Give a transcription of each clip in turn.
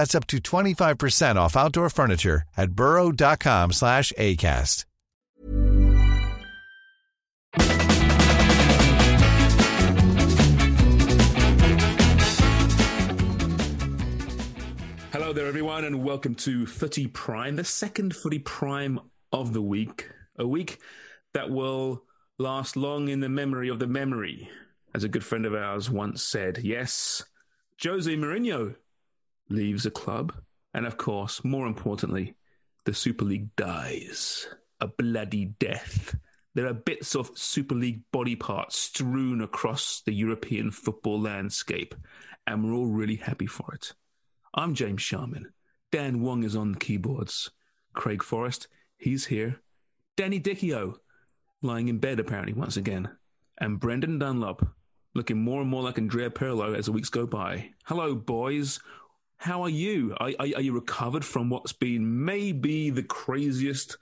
That's up to 25% off outdoor furniture at burrow.com slash ACAST. Hello there, everyone, and welcome to Footy Prime, the second Footy Prime of the week. A week that will last long in the memory of the memory, as a good friend of ours once said. Yes, Jose Mourinho leaves a club, and of course, more importantly, the Super League dies a bloody death. There are bits of Super League body parts strewn across the European football landscape, and we're all really happy for it. I'm James Sharman. Dan Wong is on the keyboards. Craig Forrest, he's here. Danny Dichio, lying in bed apparently once again. And Brendan Dunlop, looking more and more like Andrea Pirlo as the weeks go by. Hello, boys. How are you? Are, are, are you recovered from what's been maybe the craziest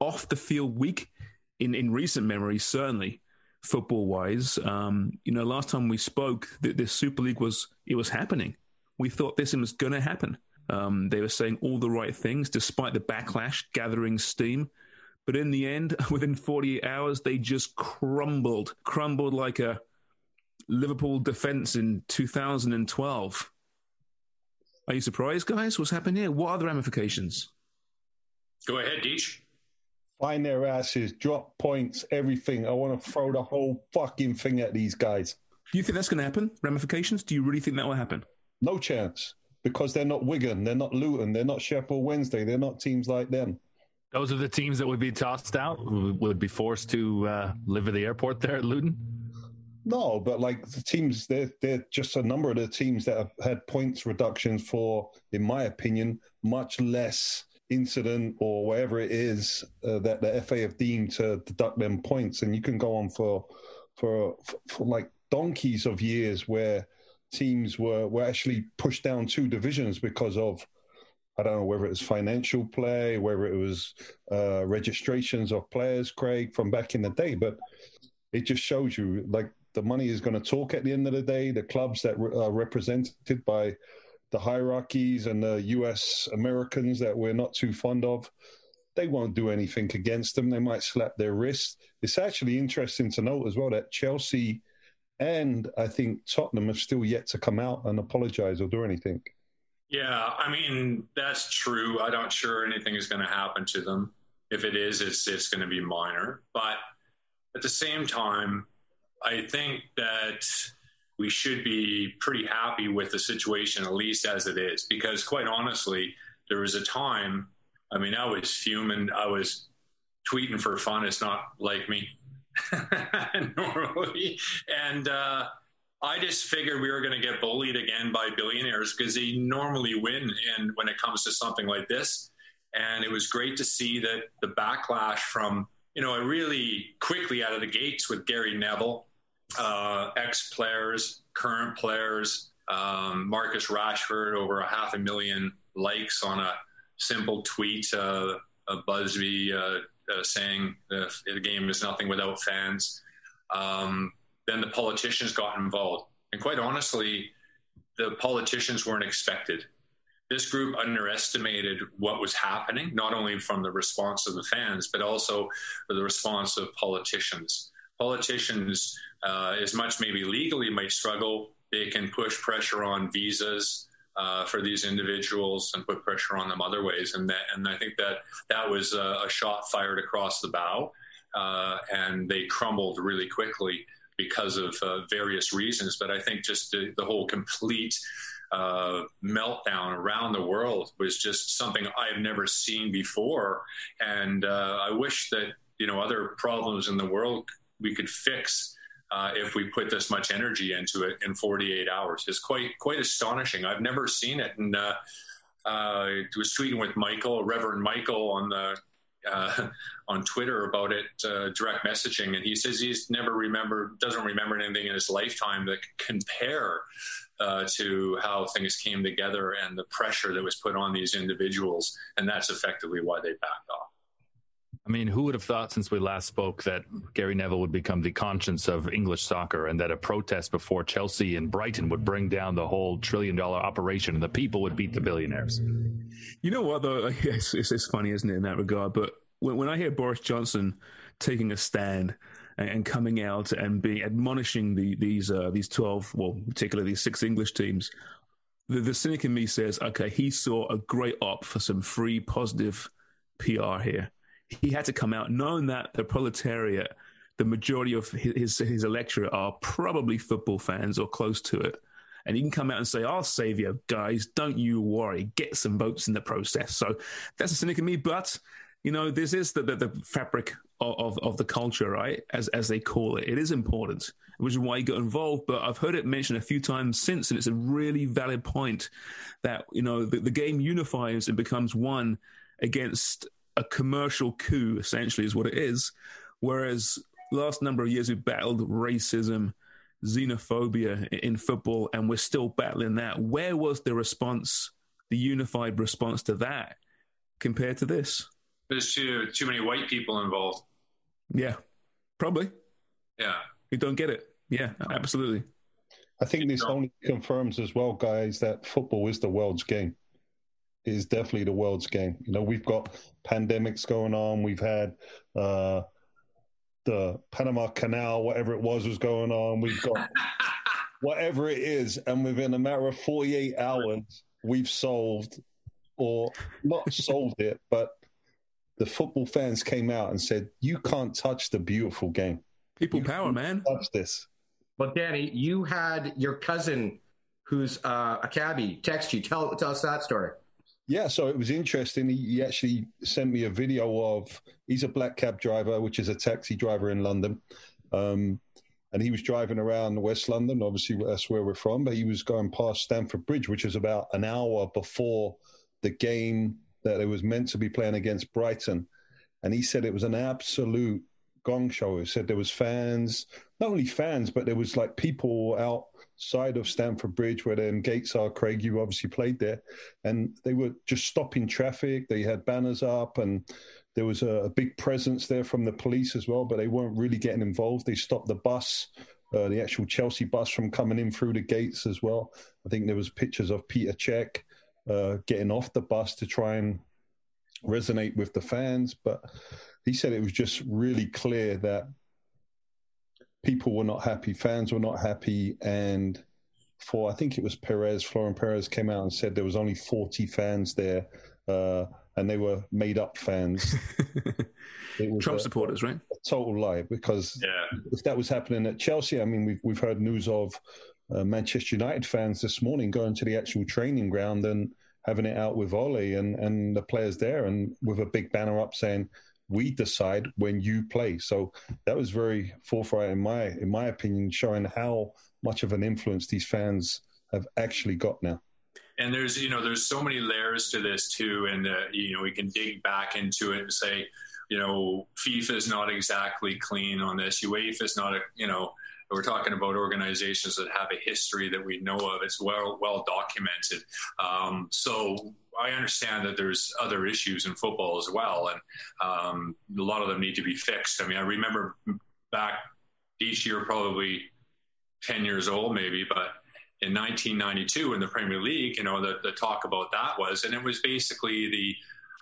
off the field week in, in recent memory, certainly football wise? Um, you know, last time we spoke, the, this Super League was it was happening. We thought this was going to happen. Um, they were saying all the right things despite the backlash gathering steam. But in the end, within 48 hours, they just crumbled, crumbled like a Liverpool defense in 2012. Are you surprised, guys? What's happened here? What are the ramifications? Go ahead, Deech. Find their asses, drop points, everything. I want to throw the whole fucking thing at these guys. Do you think that's going to happen? Ramifications? Do you really think that will happen? No chance. Because they're not Wigan, they're not Luton, they're not Sheffield Wednesday, they're not teams like them. Those are the teams that would be tossed out, would be forced to uh, live at the airport there at Luton. No, but like the teams, they're they're just a number of the teams that have had points reductions for, in my opinion, much less incident or whatever it is uh, that the FA have deemed to deduct them points, and you can go on for for, for, like donkeys of years where teams were were actually pushed down two divisions because of I don't know whether it was financial play, whether it was uh, registrations of players, Craig, from back in the day. But it just shows you like the money is going to talk at the end of the day. The clubs that are represented by the hierarchies and the US Americans that we're not too fond of, they won't do anything against them. They might slap their wrists. It's actually interesting to note as well that Chelsea and I think Tottenham have still yet to come out and apologize or do anything. Yeah, I mean that's true. I'm not sure anything is going to happen to them. If it is, it's it's going to be minor. But at the same time, I think that we should be pretty happy with the situation, at least as it is, because quite honestly, there was a time. I mean, I was fuming. I was tweeting for fun. It's not like me normally, and. uh I just figured we were going to get bullied again by billionaires because they normally win. And when it comes to something like this, and it was great to see that the backlash from you know really quickly out of the gates with Gary Neville, uh, ex players, current players, um, Marcus Rashford over a half a million likes on a simple tweet, uh, a Busby uh, uh saying the, the game is nothing without fans. Um, then the politicians got involved. And quite honestly, the politicians weren't expected. This group underestimated what was happening, not only from the response of the fans, but also the response of politicians. Politicians, uh, as much maybe legally might struggle, they can push pressure on visas, uh, for these individuals and put pressure on them other ways. And that, and I think that that was a, a shot fired across the bow, uh, and they crumbled really quickly because of uh, various reasons. But I think just the, the whole complete uh, meltdown around the world was just something I've never seen before. And uh, I wish that you know other problems in the world we could fix uh, if we put this much energy into it in 48 hours. It's quite quite astonishing. I've never seen it, and uh, uh, I was tweeting with Michael, Reverend Michael, on the uh, on Twitter about it, uh, direct messaging, and he says he's never remember, doesn't remember anything in his lifetime that compare uh, to how things came together and the pressure that was put on these individuals, and that's effectively why they backed off. I mean, who would have thought since we last spoke that Gary Neville would become the conscience of English soccer and that a protest before Chelsea and Brighton would bring down the whole trillion dollar operation and the people would beat the billionaires? You know what, though? It's, it's, it's funny, isn't it, in that regard? But when, when I hear Boris Johnson taking a stand and, coming out and being admonishing the, these uh, these 12, well, particularly these six English teams, the, the cynic in me says, okay, he saw a great op for some free, positive PR here he had to come out knowing that the proletariat, the majority of his, his electorate are probably football fans or close to it. And he can come out and say, I'll save you guys. Don't you worry. Get some votes in the process. So that's a cynic of me. But, you know, this is the, the, the fabric of, of, of, the culture, right? As, as they call it. It is important, which is why he got involved. But I've heard it mentioned a few times since, and it's a really valid point that, you know, the, the game unifies and becomes one against a commercial coup, essentially, is what it is. Whereas last number of years we've battled racism, xenophobia in football, and we're still battling that. Where was the response, the unified response to that, compared to this? There's too too many white people involved. Yeah, probably. Yeah, you don't get it. Yeah, absolutely. I think this only confirms as well, guys, that football is the world's game is definitely the world's game. You know, we've got pandemics going on. We've had uh, the Panama Canal, whatever it was, was going on. We've got whatever it is, and within a matter of forty-eight hours, we've solved, or not solved it, but the football fans came out and said, "You can't touch the beautiful game. People you power, man. Touch this." Well, Danny, you had your cousin, who's uh, a cabbie, text you. Tell tell us that story. Yeah, so it was interesting. He, he, actually sent me a video of he's a black cab driver, which is a taxi driver in London. Um, and he was driving around West London. Obviously, that's where we're from. But he was going past Stamford Bridge, which is about an hour before the game that it was meant to be playing against Brighton. And he said it was an absolute gong show. He said there was fans, not only fans, but there was like people out side of Stamford Bridge where the gates are. Craig, you obviously played there, and they were just stopping traffic. They had banners up, and there was a, a big presence there from the police as well. But they weren't really getting involved. They stopped the bus. Uh, the actual Chelsea bus from coming in through the gates as well. I think there was pictures of Peter Cech uh, getting off the bus to try and resonate with the fans, but he said it was just really clear that people were not happy, fans were not happy, and for I think it was Perez, Florent Perez came out and said there was only 40 fans there, uh, and they were made up fans. Trump a, supporters, right? A total lie because yeah. if that was happening at Chelsea, I mean, we've we've heard news of uh, Manchester United fans this morning going to the actual training ground and having it out with Ole and and the players there, and with a big banner up saying we decide when you play. So that was very forthright in my in my opinion, showing how much of an influence these fans have actually got now. And there's you know there's so many layers to this too, and uh, you know we can dig back into it and say, you know, FIFA is not exactly clean on this. UEFA is not a you know we're talking about organizations that have a history that we know of. It's well well documented. Um, so I understand that there's other issues in football as well, and um, a lot of them need to be fixed. I mean, I remember back each year, probably ten years old, maybe, but in 1992 in the Premier League, you know, the, the talk about that was, and it was basically the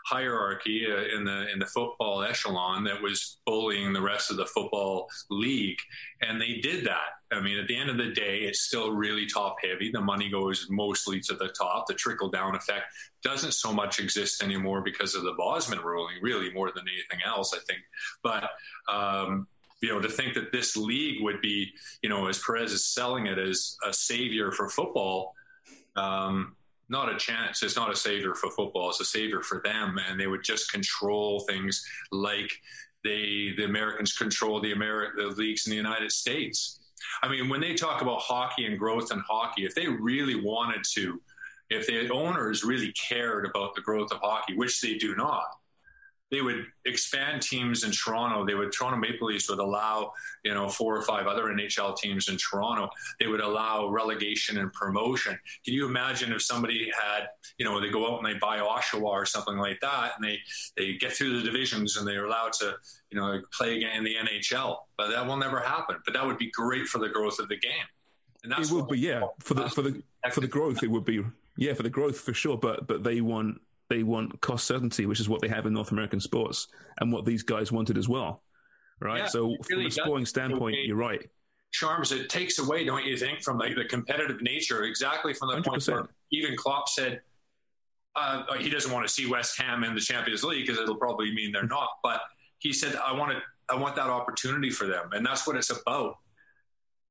hierarchy uh, in the in the football echelon that was bullying the rest of the football league, and they did that. I mean, at the end of the day, it's still really top heavy. The money goes mostly to the top. The trickle down effect doesn't so much exist anymore because of the Bosman ruling, really more than anything else, I think. But um, you know, to think that this league would be, you know, as Perez is selling it as a savior for football, um, not a chance. It's not a savior for football. It's a savior for them, and they would just control things like they the Americans control the Ameri- the leagues in the United States. I mean, when they talk about hockey and growth in hockey, if they really wanted to, if the owners really cared about the growth of hockey, which they do not, they would expand teams in Toronto. They would Toronto Maple Leafs would allow you know four or five other NHL teams in Toronto. They would allow relegation and promotion. Can you imagine if somebody had you know they go out and they buy Oshawa or something like that, and they they get through the divisions and they're allowed to you know play again in the NHL? But that will never happen. But that would be great for the growth of the game. And that's it would be yeah for the for the for the growth. It would be yeah for the growth for sure. But but they want they want cost certainty, which is what they have in North American sports and what these guys wanted as well. Right. Yeah, so really from a sporting standpoint, you're right. Sharms, it takes away, don't you think, from the, the competitive nature, exactly from the 100%. point where even Klopp said uh, he doesn't want to see West Ham in the Champions League because it'll probably mean they're not. But he said, I want to, I want that opportunity for them. And that's what it's about.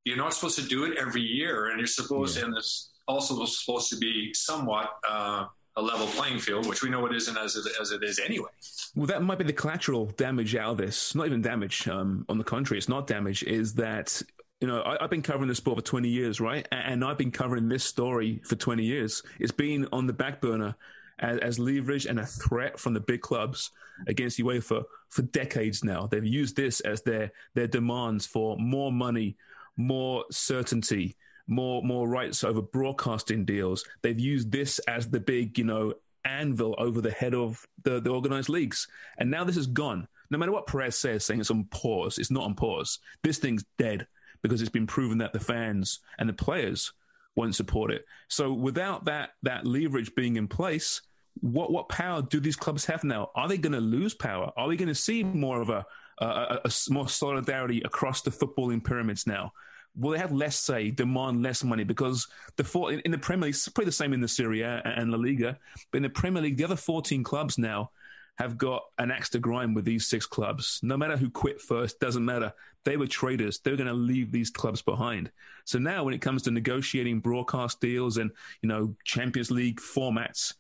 You're not supposed to do it every year. And you're supposed yeah. and it's also supposed to be somewhat, uh, a level playing field, which we know it isn't as it, as it is anyway. Well, that might be the collateral damage out of this. Not even damage. Um, on the contrary, it's not damage. Is that you know I, have been covering this sport for 20 years, right? And I've been covering this story for 20 years. It's been on the back burner as, as leverage and a threat from the big clubs against UEFA for decades now. They've used this as their their demands for more money, more certainty more more rights over broadcasting deals. They've used this as the big, you know, anvil over the head of the, the organized leagues. And now this is gone. No matter what Perez says, saying it's on pause, it's not on pause. This thing's dead because it's been proven that the fans and the players won't support it. So without that that leverage being in place, what what power do these clubs have now? Are they going to lose power? Are we going to see more of a, a, a, a more solidarity across the footballing pyramids now? Will they have less say, demand less money? Because the four, in, in the Premier League, it's probably the same in the Serie A and La Liga, but in the Premier League, the other 14 clubs now have got an axe to grind with these six clubs. No matter who quit first, doesn't matter. They were traders. They were going to leave these clubs behind. So now, when it comes to negotiating broadcast deals and you know Champions League formats,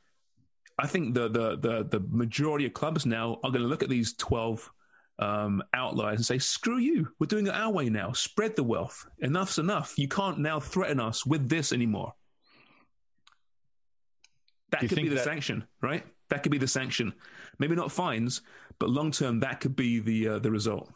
I think the the the, the majority of clubs now are going to look at these 12 um, outliers and say, screw you, we're doing it our way now. Spread the wealth. Enough's enough. You can't now threaten us with this anymore. That could be the that- sanction, right? That could be the sanction. Maybe not fines, but long term, that could be the uh, the result.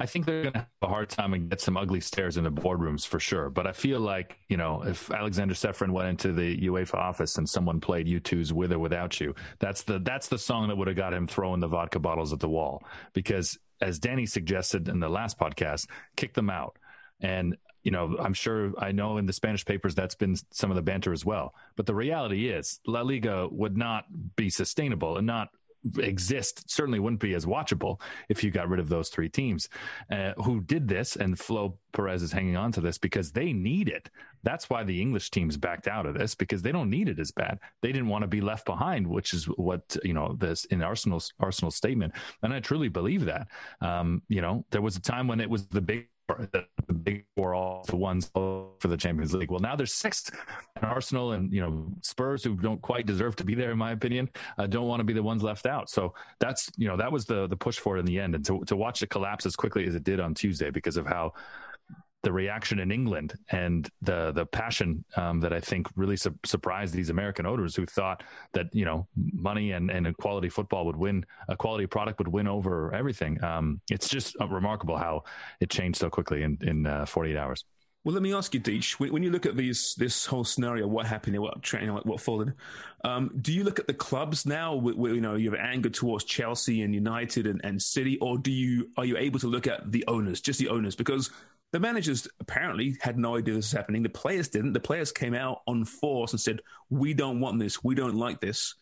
I think they're going to have a hard time and get some ugly stares in the boardrooms for sure. But I feel like, you know, if Alexander Ceferin went into the UEFA office and someone played U2's With or Without You, that's the, that's the song that would have got him throwing the vodka bottles at the wall. Because as Danny suggested in the last podcast, kick them out. And, you know, I'm sure I know in the Spanish papers that's been some of the banter as well. But the reality is La Liga would not be sustainable and not exist certainly wouldn't be as watchable if you got rid of those three teams uh, who did this and Flo Perez is hanging on to this because they need it. That's why the English teams backed out of this because they don't need it as bad. They didn't want to be left behind, which is what, you know, this in Arsenal's Arsenal statement. And I truly believe that. Um, you know, there was a time when it was the big the big four all the ones for the Champions League. Well, now there's six, and Arsenal and you know Spurs who don't quite deserve to be there, in my opinion, uh, don't want to be the ones left out. So that's you know that was the the push for it in the end, and to to watch it collapse as quickly as it did on Tuesday because of how the reaction in England and the the passion um, that I think really su- surprised these American owners who thought that you know money and, and a quality football would win a quality product would win over everything. Um, it's just uh, remarkable how it changed so quickly in in uh, 48 hours. Well, let me ask you, Deech. When, when, you look at these, this whole scenario, what happened, what know, what followed, um, do you look at the clubs now? Where, you know you have anger towards Chelsea and United and, and City, or do you are you able to look at the owners, just the owners? Because the managers apparently had no idea this was happening. The players didn't. The players came out on force and said, "We don't want this. We don't like this."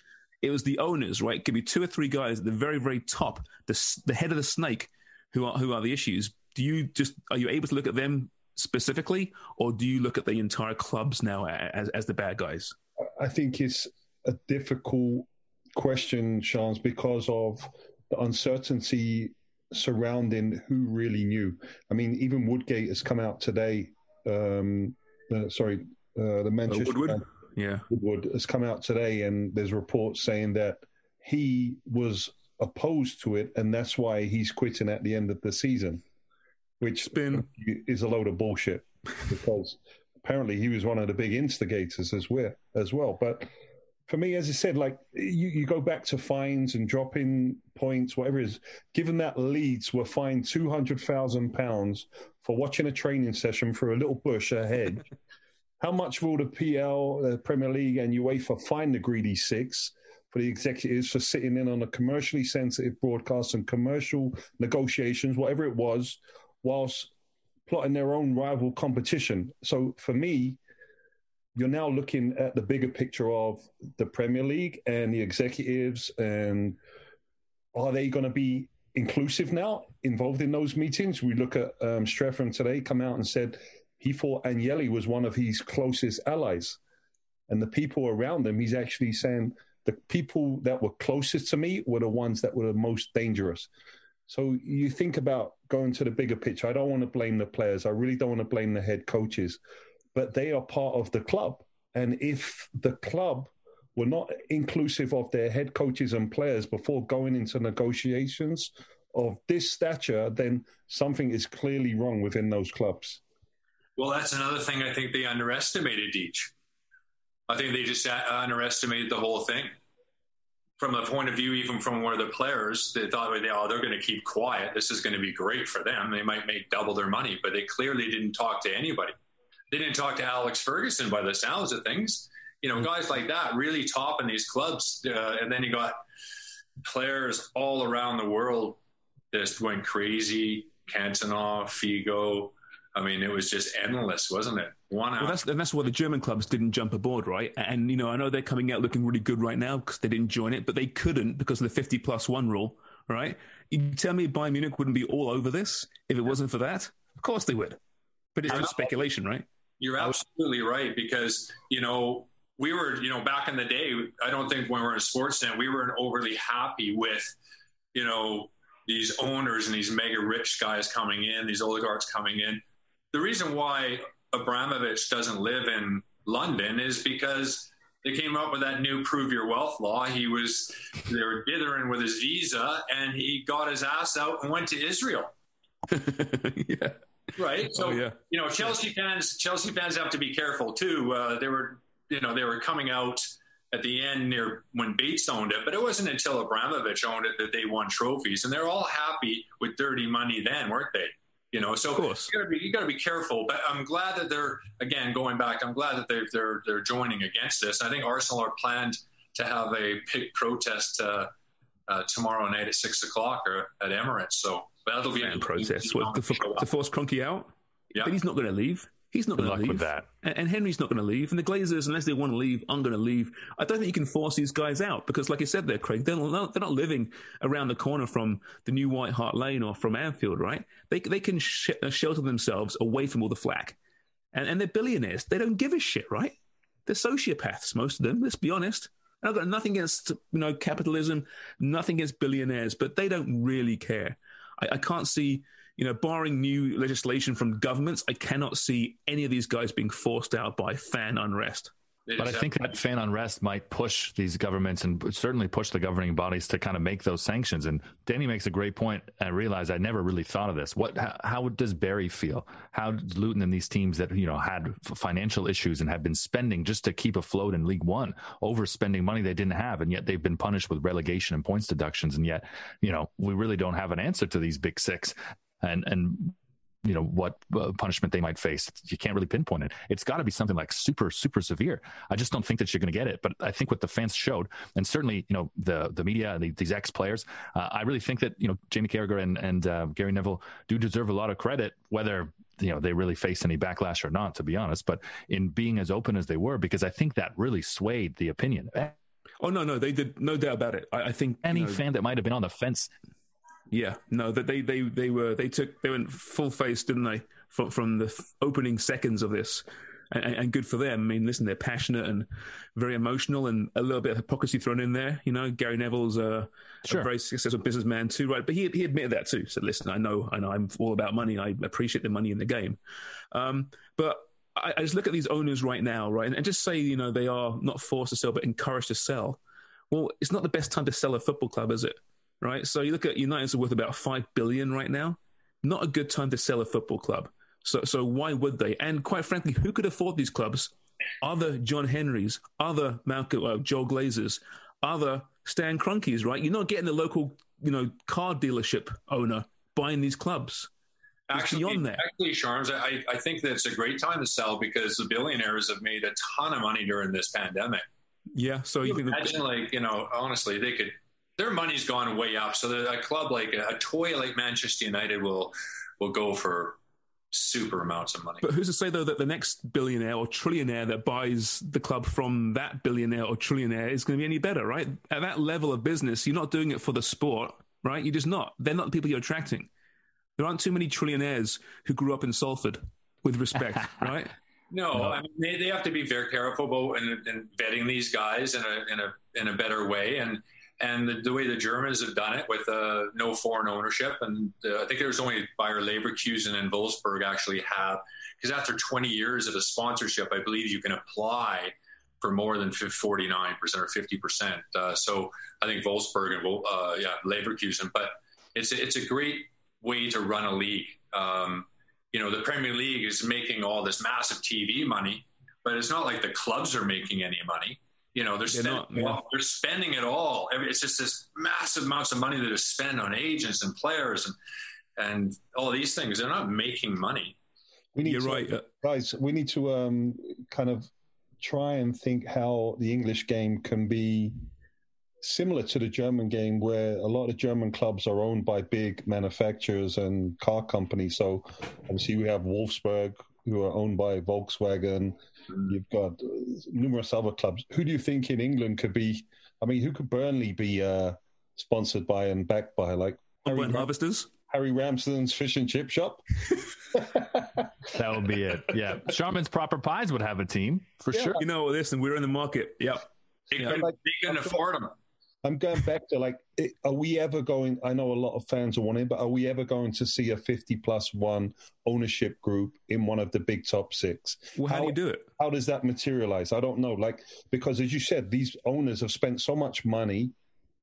it was the owners, right? It could be two or three guys at the very, very top, the the head of the snake, who are who are the issues. Do you just are you able to look at them specifically, or do you look at the entire clubs now as as the bad guys? I think it's a difficult question, Shans, because of the uncertainty surrounding who really knew. I mean, even Woodgate has come out today. Um, uh, sorry, uh, the uh, Manchester Woodward, yeah, Woodward has come out today, and there's reports saying that he was opposed to it, and that's why he's quitting at the end of the season, which Spin. is a load of bullshit because apparently he was one of the big instigators as well. As well, but for me, as I said, like you, you go back to fines and dropping points, whatever it is. Given that Leeds were fined two hundred thousand pounds for watching a training session for a little bush ahead, how much will the PL, the Premier League, and UEFA fine the greedy six for the executives for sitting in on a commercially sensitive broadcast and commercial negotiations, whatever it was, whilst plotting their own rival competition? So for me, you're now looking at the bigger picture of the Premier League and the executives, and are they going to be inclusive now, involved in those meetings? We look at um, today, come out and said he thought Agnelli was one of his closest allies, and the people around him, he's actually saying the people that were closest to me were the ones that were the most dangerous. So you think about going to the bigger picture. I don't want to blame the players. I really don't want to blame the head coaches but they are part of the club. And if the club were not inclusive of their head coaches and players before going into negotiations of this stature, then something is clearly wrong within those clubs. Well, that's another thing I think they underestimated each. I think they just underestimated the whole thing. From the point of view, even from one of the players, they thought, oh, they're going to keep quiet. This is going to be great for them. They might make double their money, but they clearly didn't talk to anybody. They didn't talk to Alex Ferguson by the sounds of things. You know, guys like that really top in these clubs. Uh, and then you got players all around the world just went crazy. Cantona, Figo. I mean, it was just endless, wasn't it? One Well, that's, and that's why the German clubs didn't jump aboard, right? And, you know, I know they're coming out looking really good right now because they didn't join it, but they couldn't because of the 50 plus one rule, right? You tell me Bayern Munich wouldn't be all over this if it wasn't for that? Of course they would. But it's just speculation, right? You're absolutely right because you know we were you know back in the day. I don't think when we were in Sportsnet we weren't overly happy with you know these owners and these mega rich guys coming in, these oligarchs coming in. The reason why Abramovich doesn't live in London is because they came up with that new prove your wealth law. He was they were dithering with his visa and he got his ass out and went to Israel. yeah right? So, oh, yeah. you know, Chelsea fans, Chelsea fans have to be careful too. Uh, they were, you know, they were coming out at the end near when Bates owned it, but it wasn't until Abramovich owned it that they won trophies, and they're all happy with dirty money then, weren't they? You know, so you gotta be you gotta be careful. But I'm glad that they're again going back. I'm glad that they're they're they're joining against this. I think Arsenal are planned to have a big protest uh, uh, tomorrow night at six o'clock or at Emirates. So that'll be a protest. What, to, to force Kroenke out? Yeah. But he's not going to leave. He's not going to leave. With that. And, and Henry's not going to leave. And the Glazers, unless they want to leave, I'm going to leave. I don't think you can force these guys out because, like you said there, Craig, they're not, they're not living around the corner from the new White Hart Lane or from Anfield, right? They, they can sh- uh, shelter themselves away from all the flack. And, and they're billionaires. They don't give a shit, right? They're sociopaths, most of them. Let's be honest. I've got nothing against you know capitalism, nothing against billionaires, but they don't really care. I, I can't see, you know, barring new legislation from governments, I cannot see any of these guys being forced out by fan unrest. But I think that fan unrest might push these governments and certainly push the governing bodies to kind of make those sanctions. And Danny makes a great point. I realize I never really thought of this. What, how, how does Bury feel? How does Luton and these teams that you know had financial issues and have been spending just to keep afloat in League One, overspending money they didn't have, and yet they've been punished with relegation and points deductions, and yet you know we really don't have an answer to these big six. And and you know what uh, punishment they might face. You can't really pinpoint it. It's got to be something like super super severe. I just don't think that you're going to get it. But I think what the fans showed, and certainly you know the the media, and the, these ex players, uh, I really think that you know Jamie Carragher and and uh, Gary Neville do deserve a lot of credit, whether you know they really faced any backlash or not, to be honest. But in being as open as they were, because I think that really swayed the opinion. Oh no, no, they did no doubt about it. I, I think any you know, fan that might have been on the fence. Yeah, no, that they they they were they took they went full face, didn't they, from from the opening seconds of this, and, and, good for them. I mean, listen, they're passionate and very emotional, and a little bit of hypocrisy thrown in there. You know, Gary Neville's a, sure. a very successful businessman too, right? But he he admitted that too. Said, listen, I know, I know, I'm all about money. I appreciate the money in the game, um, but I, I, just look at these owners right now, right, and, and just say, you know, they are not forced to sell, but encouraged to sell. Well, it's not the best time to sell a football club, is it? Right? So you look at United's worth about five billion right now. Not a good time to sell a football club. So so why would they? And quite frankly, who could afford these clubs? Other John Henrys, other Malcolm, uh, Joe Glazers, other Stan Kroenkes, right? You're not getting the local, you know, car dealership owner buying these clubs. actually, beyond that. Actually, Sharms, I, I think that it's a great time to sell because the billionaires have made a ton of money during this pandemic. Yeah, so you, you imagine, like, you know, honestly, they could their money's gone way up. So a club like a, a toy like Manchester United will will go for super amounts of money. But who's to say though that the next billionaire or trillionaire that buys the club from that billionaire or trillionaire is going to be any better, right? At that level of business, you're not doing it for the sport, right? You're just not. They're not the people you're attracting. There aren't too many trillionaires who grew up in Salford, with respect, right? No, no, I mean they, they have to be very careful about in, in vetting these guys in a in a in a better way and and the, the, way the Germans have done it with uh, no foreign ownership. And uh, I think there's only Bayer Leverkusen and Wolfsburg actually have, because after 20 years of a sponsorship, I believe you can apply for more than 49% or 50%. Uh, so I think Wolfsburg and uh, yeah, Leverkusen, but it's a, it's a great way to run a league. Um, you know, the Premier League is making all this massive TV money, but it's not like the clubs are making any money you know, they're, spending, not, yeah. they're spending it all. It's just this massive amounts of money that is spent on agents and players and and all these things. They're not making money. We need You're to, right, guys. We need to um, kind of try and think how the English game can be similar to the German game, where a lot of German clubs are owned by big manufacturers and car companies. So obviously, we have Wolfsburg, who are owned by Volkswagen. You've got numerous other clubs. Who do you think in England could be? I mean, who could Burnley be uh, sponsored by and backed by? Like Harry Ram- Harvesters, Harry Ramsden's Fish and Chip Shop. that would be it. Yeah, Sharman's Proper Pies would have a team for yeah. sure. You know, listen, we're in the market. Yep. They, yeah. like, they can afford them. I'm going back to like, are we ever going? I know a lot of fans are wanting, but are we ever going to see a 50 plus one ownership group in one of the big top six? Well, how, how do you do it? How does that materialize? I don't know. Like, because as you said, these owners have spent so much money.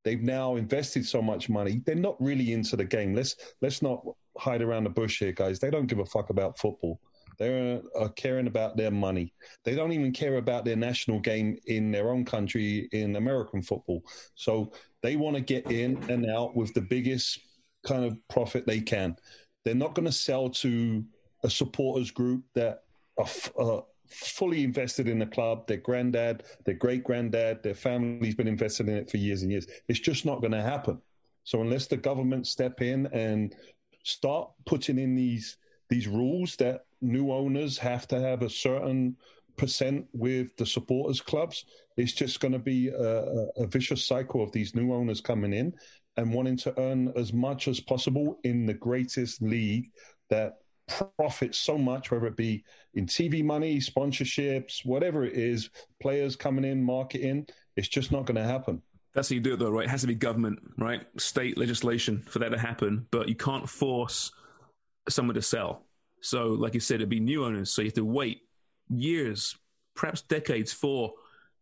They've now invested so much money. They're not really into the game. Let's let's not hide around the bush here, guys. They don't give a fuck about football. They are caring about their money. They don't even care about their national game in their own country in American football. So they want to get in and out with the biggest kind of profit they can. They're not going to sell to a supporters group that are uh, fully invested in the club. Their granddad, their great granddad, their family's been invested in it for years and years. It's just not going to happen. So unless the government step in and start putting in these these rules that new owners have to have a certain percent with the supporters clubs. It's just going to be a, a, vicious cycle of these new owners coming in and wanting to earn as much as possible in the greatest league that profits so much, whether it be in TV money, sponsorships, whatever it is, players coming in, marketing. It's just not going to happen. That's how you do it, though, right? It has to be government, right? State legislation for that to happen, but you can't force someone to sell so, like you said, it'd be new owners. So you have to wait years, perhaps decades for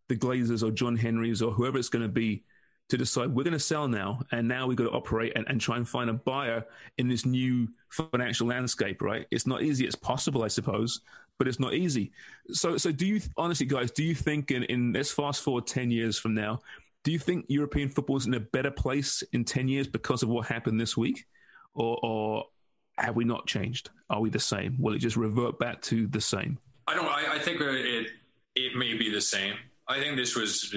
the Glazers or John Henrys or whoever it's going to be to decide we're going to sell now. And now we've got to operate and, and try and find a buyer in this new financial landscape, right? It's not easy. It's possible, I suppose, but it's not easy. So, so do you, honestly, guys, do you think in, in let's fast forward 10 years from now, do you think European football is in a better place in 10 years because of what happened this week? Or, or have we not changed? Are we the same? Will it just revert back to the same? I don't. I, I think it it may be the same. I think this was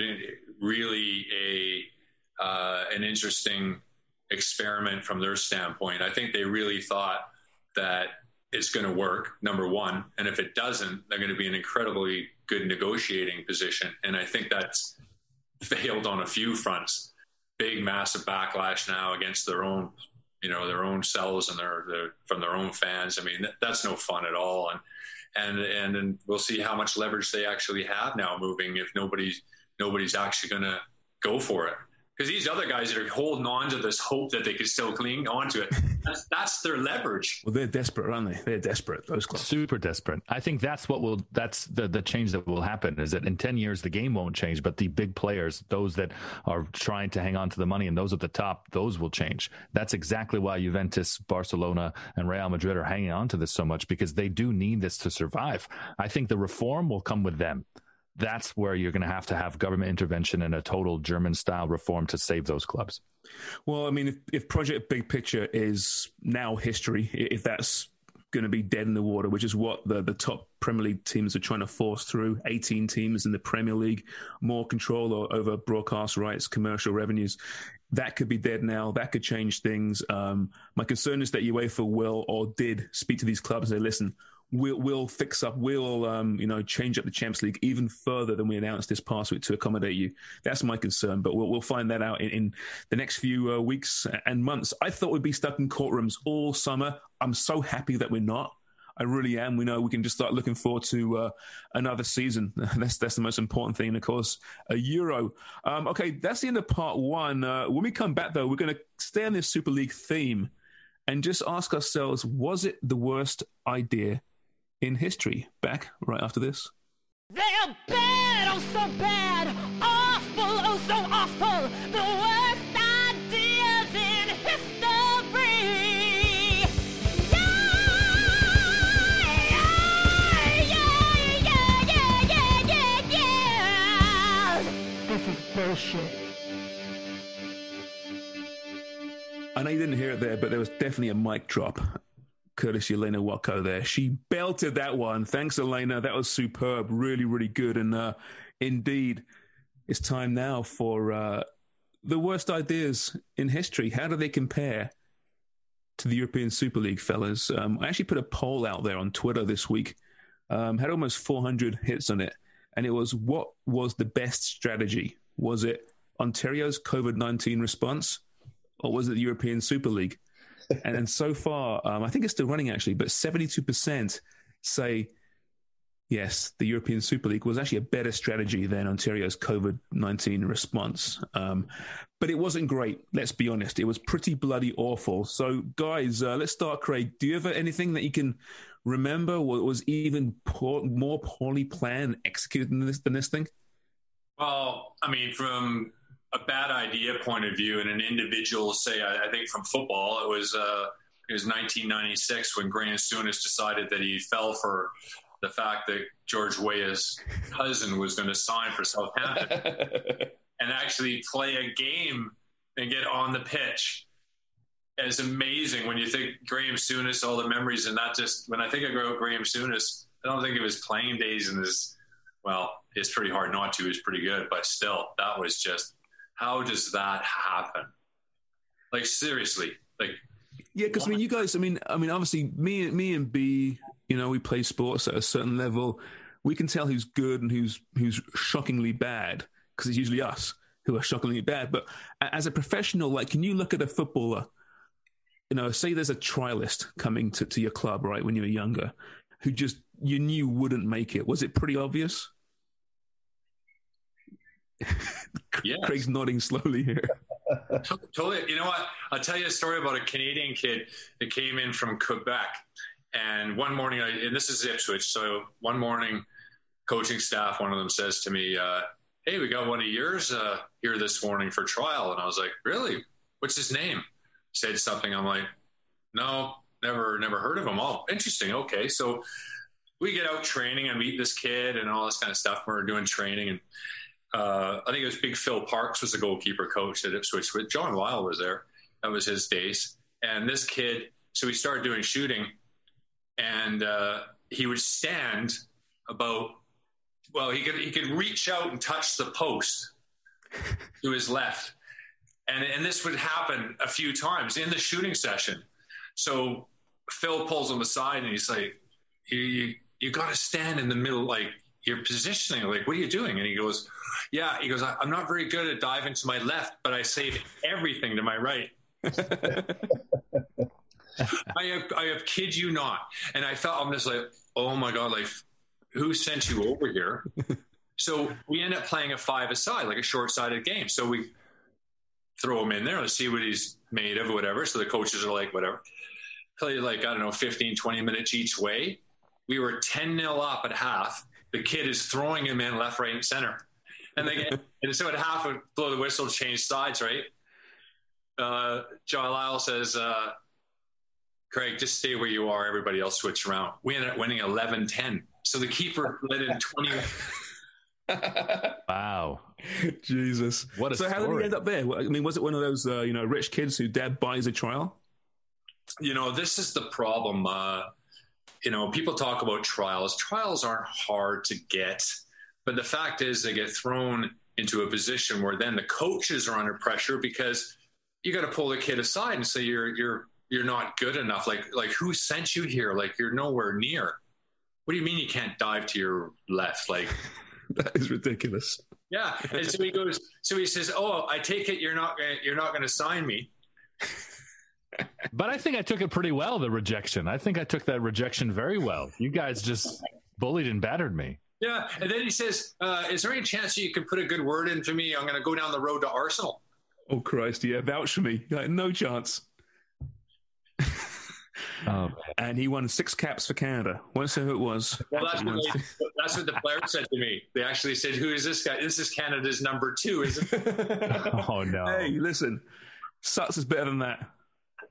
really a uh, an interesting experiment from their standpoint. I think they really thought that it's going to work. Number one, and if it doesn't, they're going to be an incredibly good negotiating position. And I think that's failed on a few fronts. Big, massive backlash now against their own, you know, their own selves and their, their from their own fans. I mean, that, that's no fun at all. And and and and we'll see how much leverage they actually have now moving if nobody's nobody's actually going to go for it because these other guys that are holding on to this hope that they can still cling on to it, that's, that's, their leverage. Well, they're desperate, aren't they? They're desperate. Those clubs, super desperate. I think that's what will. That's the the change that will happen. Is that in ten years the game won't change, but the big players, those that are trying to hang on to the money, and those at the top, those will change. That's exactly why Juventus, Barcelona, and Real Madrid are hanging on to this so much because they do need this to survive. I think the reform will come with them that's where you're going to have to have government intervention and a total German style reform to save those clubs. Well, I mean, if, if Project Big Picture is now history, if that's going to be dead in the water, which is what the, the top Premier League teams are trying to force through 18 teams in the Premier League, more control over broadcast rights, commercial revenues. That could be dead now. That could change things. Um, my concern is that UEFA will or did speak to these clubs and say, listen, we'll, we'll fix up, we'll, um, you know, change up the Champions League even further than we announced this past week to accommodate you. That's my concern, but we'll, we'll find that out in, in the next few uh, weeks and months. I thought we'd be stuck in courtrooms all summer. I'm so happy that we're not. I really am. We know we can just start looking forward to uh, another season. that's that's the most important thing, of course, a Euro. Um, okay, that's the end of part one. Uh, when we come back, though, we're going to stay on this Super League theme and just ask ourselves: Was it the worst idea in history. Back right after this. They're bad, oh so bad, awful, oh so awful, the worst ideas in history. Yeah, yeah, yeah, yeah, yeah, yeah, yeah. This is bullshit. I know you didn't hear it there, but there was definitely a mic drop courtesy Elena Watko there. She belted that one. Thanks, Elena. That was superb. Really, really good. And uh, indeed, it's time now for uh, the worst ideas in history. How do they compare to the European Super League, fellas? Um, I actually put a poll out there on Twitter this week. Um, had almost 400 hits on it. And it was what was the best strategy? Was it Ontario's COVID 19 response or was it the European Super League? And, and so far, um, I think it's still running actually, but 72% say yes, the European Super League was actually a better strategy than Ontario's COVID 19 response. Um, but it wasn't great, let's be honest. It was pretty bloody awful. So, guys, uh, let's start, Craig. Do you have anything that you can remember what was even poor, more poorly planned, executed than this, than this thing? Well, I mean, from a bad idea point of view and an individual, say, I, I think from football, it was uh, it was 1996 when Graham Souness decided that he fell for the fact that George Weah's cousin was going to sign for Southampton and actually play a game and get on the pitch. It's amazing when you think Graham Souness, all the memories, and not just when I think of Graham Souness, I don't think of his playing days and his, well, it's pretty hard not to. He's pretty good, but still, that was just how does that happen? Like seriously, like yeah, because I mean, you guys, I mean, I mean, obviously, me, me and B, you know, we play sports at a certain level. We can tell who's good and who's who's shockingly bad because it's usually us who are shockingly bad. But as a professional, like, can you look at a footballer? You know, say there's a trialist coming to, to your club, right, when you were younger, who just you knew wouldn't make it. Was it pretty obvious? Yes. Craig's nodding slowly here. totally. You know what? I'll tell you a story about a Canadian kid that came in from Quebec. And one morning, I, and this is Ipswich. So one morning, coaching staff, one of them says to me, uh, Hey, we got one of yours uh, here this morning for trial. And I was like, Really? What's his name? Said something. I'm like, No, never, never heard of him. Oh, interesting. Okay. So we get out training and meet this kid and all this kind of stuff. We're doing training and uh, I think it was Big Phil Parkes was the goalkeeper coach at Ipswich. With John Lyall was there. That was his days. And this kid, so we started doing shooting, and uh, he would stand about. Well, he could he could reach out and touch the post to his left, and and this would happen a few times in the shooting session. So Phil pulls him aside and he's like, "You you, you got to stand in the middle, like your positioning. Like, what are you doing? And he goes, yeah. He goes, I'm not very good at diving to my left, but I save everything to my right. I have, I have kid you not. And I felt, I'm just like, oh my God, like, who sent you over here? so we end up playing a five aside, like a short sided game. So we throw him in there, let's see what he's made of, or whatever. So the coaches are like, whatever. Play like, I don't know, 15, 20 minutes each way. We were 10 nil up at half. The kid is throwing him in left, right, and center. And they get, and so at half, would blow the whistle, change sides, right? Uh, John Lyall says, uh, Craig, just stay where you are. Everybody else switch around. We ended up winning 11 10. So the keeper let in 20. Wow. Jesus. What a so how did story. he end up there? I mean, was it one of those uh, you know rich kids who dad buys a trial? you know, this is the problem. Uh, you know, people talk about trials. Trials aren't hard to get, but the fact is they get thrown into a position where then the coaches are under pressure because you got to pull the kid aside and say you're you're you're not good enough. Like like who sent you here? Like you're nowhere near. What do you mean you can't dive to your left? Like That is ridiculous. yeah. And so he goes. So he says, "Oh, I take it you're not you're not going to sign me." But I think I took it pretty well, the rejection. I think I took that rejection very well. You guys just bullied and battered me. Yeah, and then he says, uh, "Is there any chance you could put a good word in for me? I'm going to go down the road to Arsenal." Oh Christ, yeah, vouch for me. Like, no chance. Oh, And he won six caps for Canada. Won't say who it was. Well, that's what, they, that's what the player said to me. They actually said, "Who is this guy? This is Canada's number two, isn't it?" oh no. Hey, listen, Suts is better than that.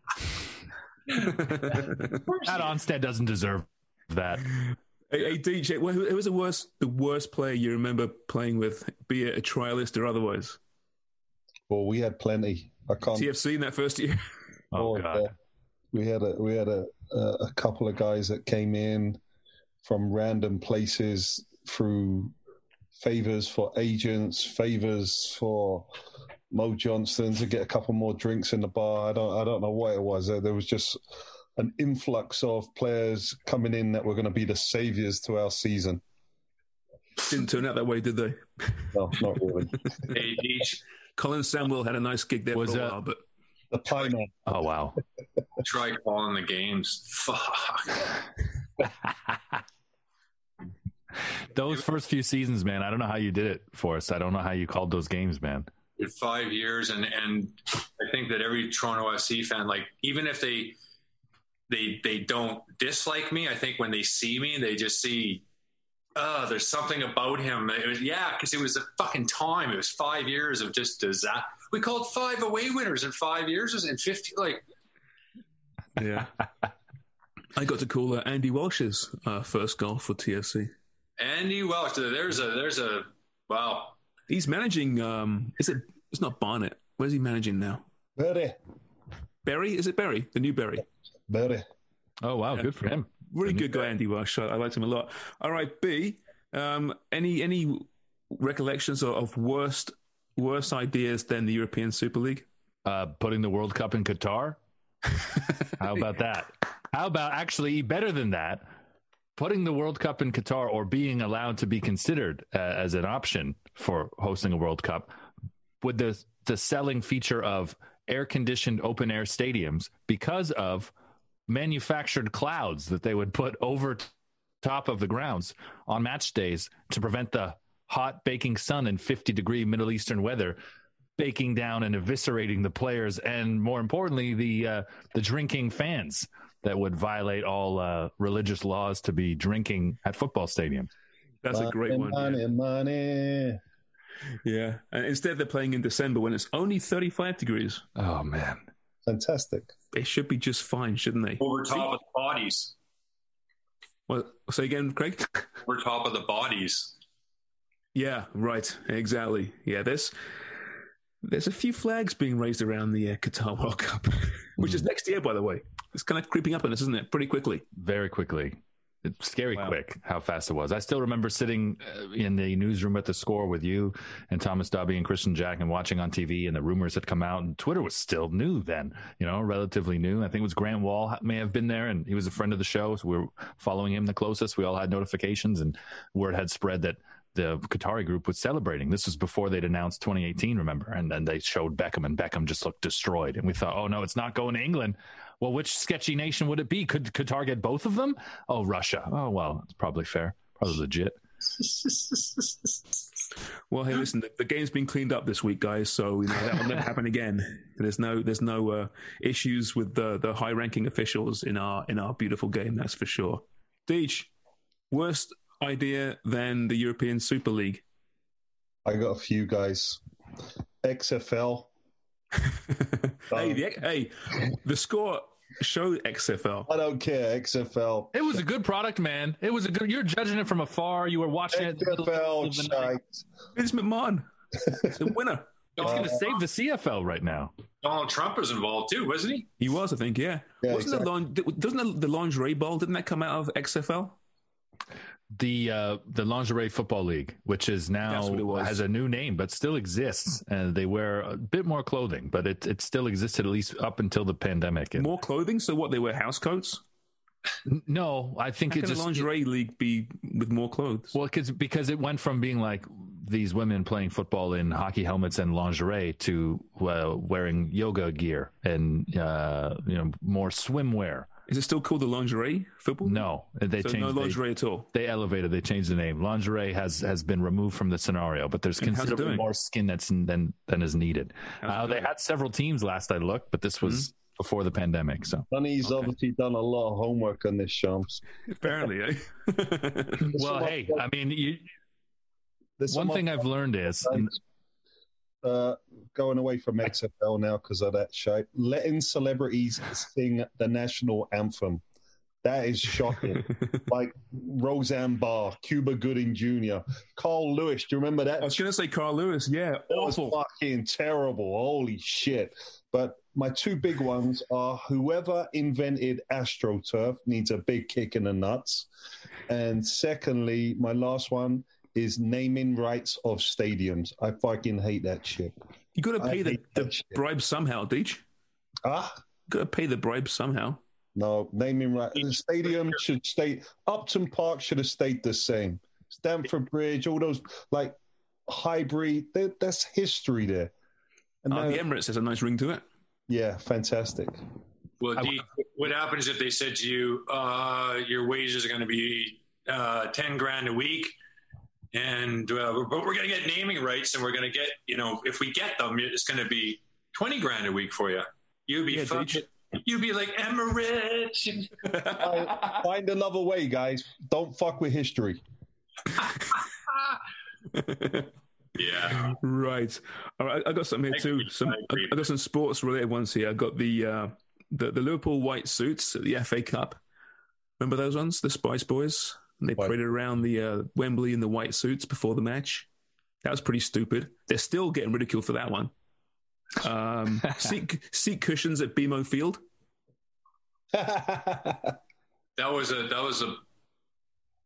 Matt Onstad doesn't deserve that. Hey, hey DJ, who who was the worst, the worst player you remember playing with, be it a trialist or otherwise? Well, we had plenty. I can't. TFC in that first year. Oh, Oh, God. yeah. We had a we had a, a a couple of guys that came in from random places through favors for agents, favors for Mo Johnston to get a couple more drinks in the bar. I don't I don't know what it was. There there was just an influx of players coming in that were going to be the saviors to our season. Didn't turn out that way, did they? No, not really. Colin Samuel had a nice gig there Was for a that- while, but The pie man. Oh wow. try calling the games. Fuck. those first few seasons, man. I don't know how you did it for us. I don't know how you called those games, man. In five years and and I think that every Toronto FC fan like even if they they they don't dislike me I think when they see me they just see oh there's something about him it was, yeah because it was a fucking time it was five years of just disaster we called five away winners in five years in 50 like yeah. I got to call uh, Andy Welsh's uh, first goal for TFC. Andy Welsh there's a there's a wow He's managing. Um, is it? It's not Barnet. Where's he managing now? Bury. Bury? Is it Bury? The new Bury. Bury. Oh wow, Yeah. good for him. Really good guy, Andy Welsh. I, I liked him a lot. All right, B. Um, any any recollections of, of worst worse ideas than the European Super League? Uh, putting the World Cup in Qatar. How about that? How about actually better than that? Putting the World Cup in Qatar or being allowed to be considered uh, as an option for hosting a World Cup with the the selling feature of air conditioned open air stadiums because of manufactured clouds that they would put over t- top of the grounds on match days to prevent the hot baking sun and 50 degree Middle Eastern weather baking down and eviscerating the players and more importantly the uh, the drinking fans that would violate all uh, religious laws to be drinking at football stadiums. That's a great one. Money, Yeah. money. yeah. And instead, they're playing in December when it's only 35 degrees. Oh man. Fantastic. They should be just fine, shouldn't they? over top of the bodies Well, say again, Craig. over top of the bodies Yeah, right. Exactly. Yeah, there's there's a few flags being raised around the uh, Qatar World Cup, which is next year, by the way. It's kind of creeping up on us, isn't it? Pretty quickly. Very quickly. It's scary Wow. quick how fast it was. I still remember sitting uh, in the newsroom at the score with you and Thomas Dobby and Kristian Jack and watching on TV, and the rumors had come out, and Twitter was still new then, you know, relatively new. I think it was Grant Wahl may have been there, and he was a friend of the show, so we were following him the closest. We all had notifications, and word had spread that the Qatari group was celebrating. This was before they'd announced 2018, remember? And then they showed Beckham, and Beckham just looked destroyed. And we thought, oh no, it's not going to England. Well, which sketchy nation would it be? Could Qatar get both of them? Oh, Russia. Oh, well, it's probably fair, probably legit. Well, hey, listen, the, the game's been cleaned up this week, guys, so you know that will never happen again. There's no there's no uh, issues with the the high ranking officials in our in our beautiful game. That's for sure. Deej, worst idea than the European Super League. I got a few guys. XFL. hey, the, hey, the score showed XFL. I don't care. XFL. It was a good product, man. It was a good. You're judging it from afar. You were watching it. in the middle XFL the night. shite. Vince McMahon, the winner. It's going to save the CFL right now. Donald Trump was involved too, wasn't he? He was, I think, yeah. Yeah, Wasn't the lin- doesn't the, the lingerie ball Didn't that come out of XFL? The uh, the lingerie football league, which is it now has a new name, but still exists, and they wear a bit more clothing, but it it still existed at least up until the pandemic. And- More clothing, so what? They wear house coats. no, I think How it just a lingerie league be with more clothes? Well, cause, because it went from being like these women playing football in hockey helmets and lingerie to uh, wearing yoga gear and uh, you know more swimwear. Is it still called the lingerie football? No, they so changed. no they- lingerie at all. They, elevated. They changed the name. Lingerie has has been removed from the scenario, but there's And considerably more skin that's than than is needed. Uh, they had several teams last I looked, but this was Mm-hmm. before the pandemic. So, Sonny's Okay. obviously done a lot of homework on this, Sharms. Apparently, eh? well, hey, I mean, you, one thing I've learned is, and uh, going away from XFL now because of that show. Letting celebrities sing the national anthem. That is shocking. like Roseanne Barr, Cuba Gooding Jr., Carl Lewis. Do you remember that? I was going to say Carl Lewis. Yeah, That was awful. fucking terrible. Holy shit. But my two big ones are whoever invented AstroTurf needs a big kick in the nuts. And secondly, my last one is naming rights of stadiums. I fucking hate that shit. You got to pay the, the bribe somehow, Deej. Ah, Got to pay the bribe somehow. no, naming right. The stadium should stay, Upton Park should have stayed the same. Stamford Bridge, all those like Highbury, they- that's history there. And Uh, now- the Emirates has a nice ring to it. yeah, fantastic. Well, I- you- what happens if they said to you, uh, your wages are going to be uh, 10 grand a week? And uh, we're- but we're going to get naming rights, and we're going to get, you know, if we get them, it's going to be 20 grand a week for you. You'd be Yeah, fucking, you'd be like Emirates. Find- Find another way, guys. Don't fuck with history. yeah. right. All right. I got something here too. Some I I. I got some sports related ones here. I got the uh, the the Liverpool white suits at the FA Cup. Remember those ones, the Spice Boys? And they Right. paraded around the uh, Wembley in the white suits before the match. That was pretty stupid. They're still getting ridiculed for that one. Um, seat, seat cushions at BMO Field. That was a, that was a,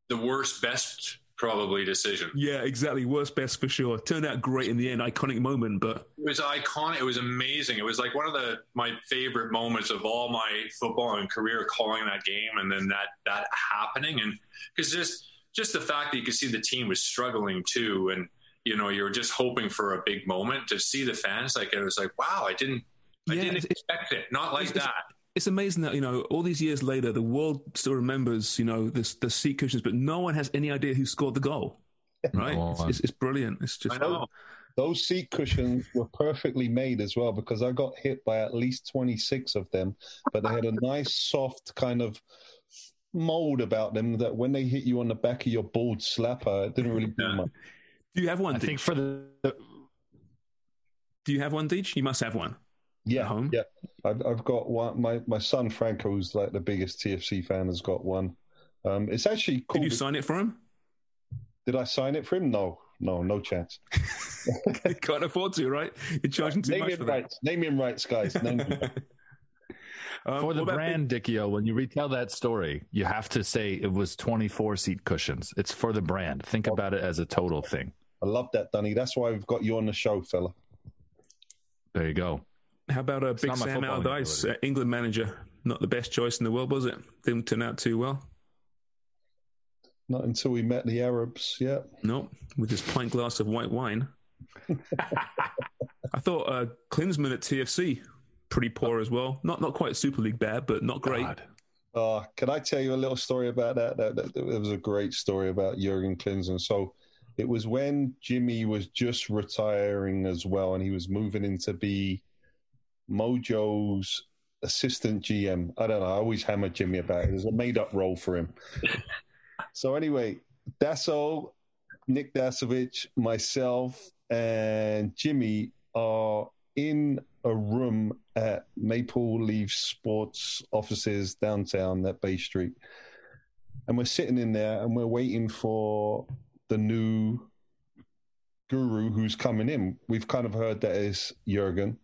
the worst, best probably decision. Yeah, exactly. Worst best for sure. Turned out great in the end. Iconic moment, but It was iconic. It was amazing. It was like one of the my favorite moments of all my football and career calling that game, and then that that happening, and because just just the fact that you could see the team was struggling too, and you know you were just hoping for a big moment to see the fans. Like it was like, wow, I didn't, I Yeah, didn't expect it. Not like that. It's amazing that you know all these years later the world still remembers you know this the seat cushions, but no one has any idea who scored the goal. Right? No it's, it's, it's brilliant. It's just I know. Those seat cushions were perfectly made as well because I got hit by at least 26 of them, but they had a nice, soft kind of mold about them that when they hit you on the back of your bald slapper, it didn't really do much. Do you have one? I think for the Do you have one, Deej? You must have one. Yeah, home? yeah. I've, I've got one. My, my son Franco, who's like the biggest TFC fan, has got one. Um, it's actually cool. Did you sign it for him? Did I sign it for him? No, no, no chance. Can't afford to, right? You're charging too Name much him for that. rights. Name him rights, guys. Name him rights. Um, For the what about brand, Dichio, when you retell that story, you have to say it was 24 seat cushions. It's for the brand. Think about it as a total thing. I love that, Dunny. That's why we've got you on the show, fella. There you go. Big, how about uh, Big not my Sam Allardyce, uh. England manager? Not the best choice in the world, was it? Didn't turn out too well. Not until we met the Arabs. Yeah. No, with his pint glass of white wine. I thought uh, Klinsmann at TFC pretty poor as well. Not not quite Super League bad, but not great. God. Uh, can I tell you a little story about that? That, that, that was a great story about Jurgen Klinsmann. So it was when Jimmy was just retiring as well, and he was moving in to be Mojo's assistant GM. I don't know. I always hammer Jimmy about it. There's a made up role for him. so anyway, Dasso, Nick Dasovich, myself, and Jimmy are in a room at Maple Leaf Sports offices downtown at Bay Street. And we're sitting in there and we're waiting for the new guru who's coming in. We've kind of heard that is Jurgen.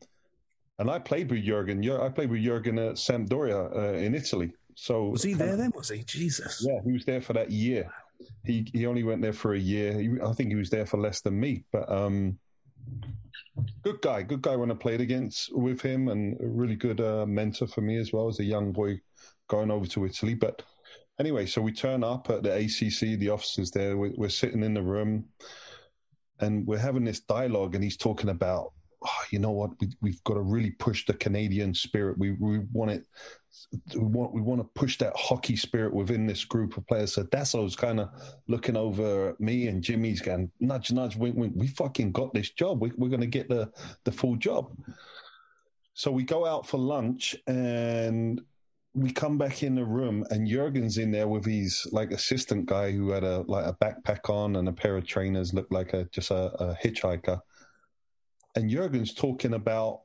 And I played with Jurgen. I played with Jurgen at Sampdoria uh, in Italy. So Was he there then? Was he? Jesus. yeah, he was there for that year. He he only went there for a year. He, I think he was there for less than me, but um, good guy, good guy when I played against with him, and a really good uh, mentor for me as well as a young boy going over to Italy. But anyway, so we turn up at the ACC, the officers there. We're, we're sitting in the room, and we're having this dialogue, and he's talking about. Oh, you know what? We, we've got to really push the Canadian spirit. We we want it we want we want to push that hockey spirit within this group of players. So Dasso's kind of looking over at me and Jimmy's going nudge nudge wink wink. We fucking got this job. We, we're going to get the the full job. So we go out for lunch and we come back in the room and Jurgen's in there with his like assistant guy who had a like a backpack on and a pair of trainers, looked like a just a, a hitchhiker. And Jurgen's talking about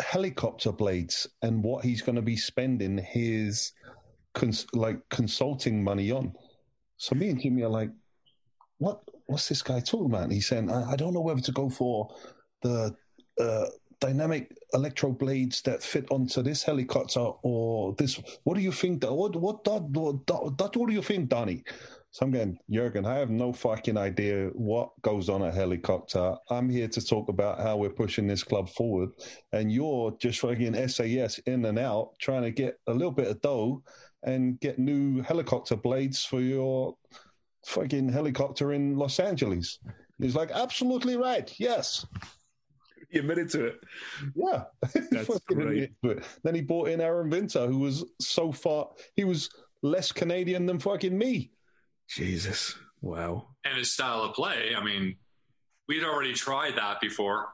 helicopter blades and what he's going to be spending his cons- like consulting money on. So me and Jimmy are like, what? What's this guy talking about? And he's saying, I, I don't know whether to go for the uh, dynamic electro blades that fit onto this helicopter or this. What do you think? What what that what, that, what do you think, Donnie? So I'm going, Jurgen, I have no fucking idea what goes on a helicopter. I'm here to talk about how we're pushing this club forward. And you're just fucking SAS in and out, trying to get a little bit of dough and get new helicopter blades for your fucking helicopter in Los Angeles. He's like, absolutely right. Yes. He admitted to it. Yeah. That's great. then he brought in Aron Winter, who was so far, he was less Canadian than fucking me. Jesus. Wow. And his style of play, I mean, we'd already tried that before.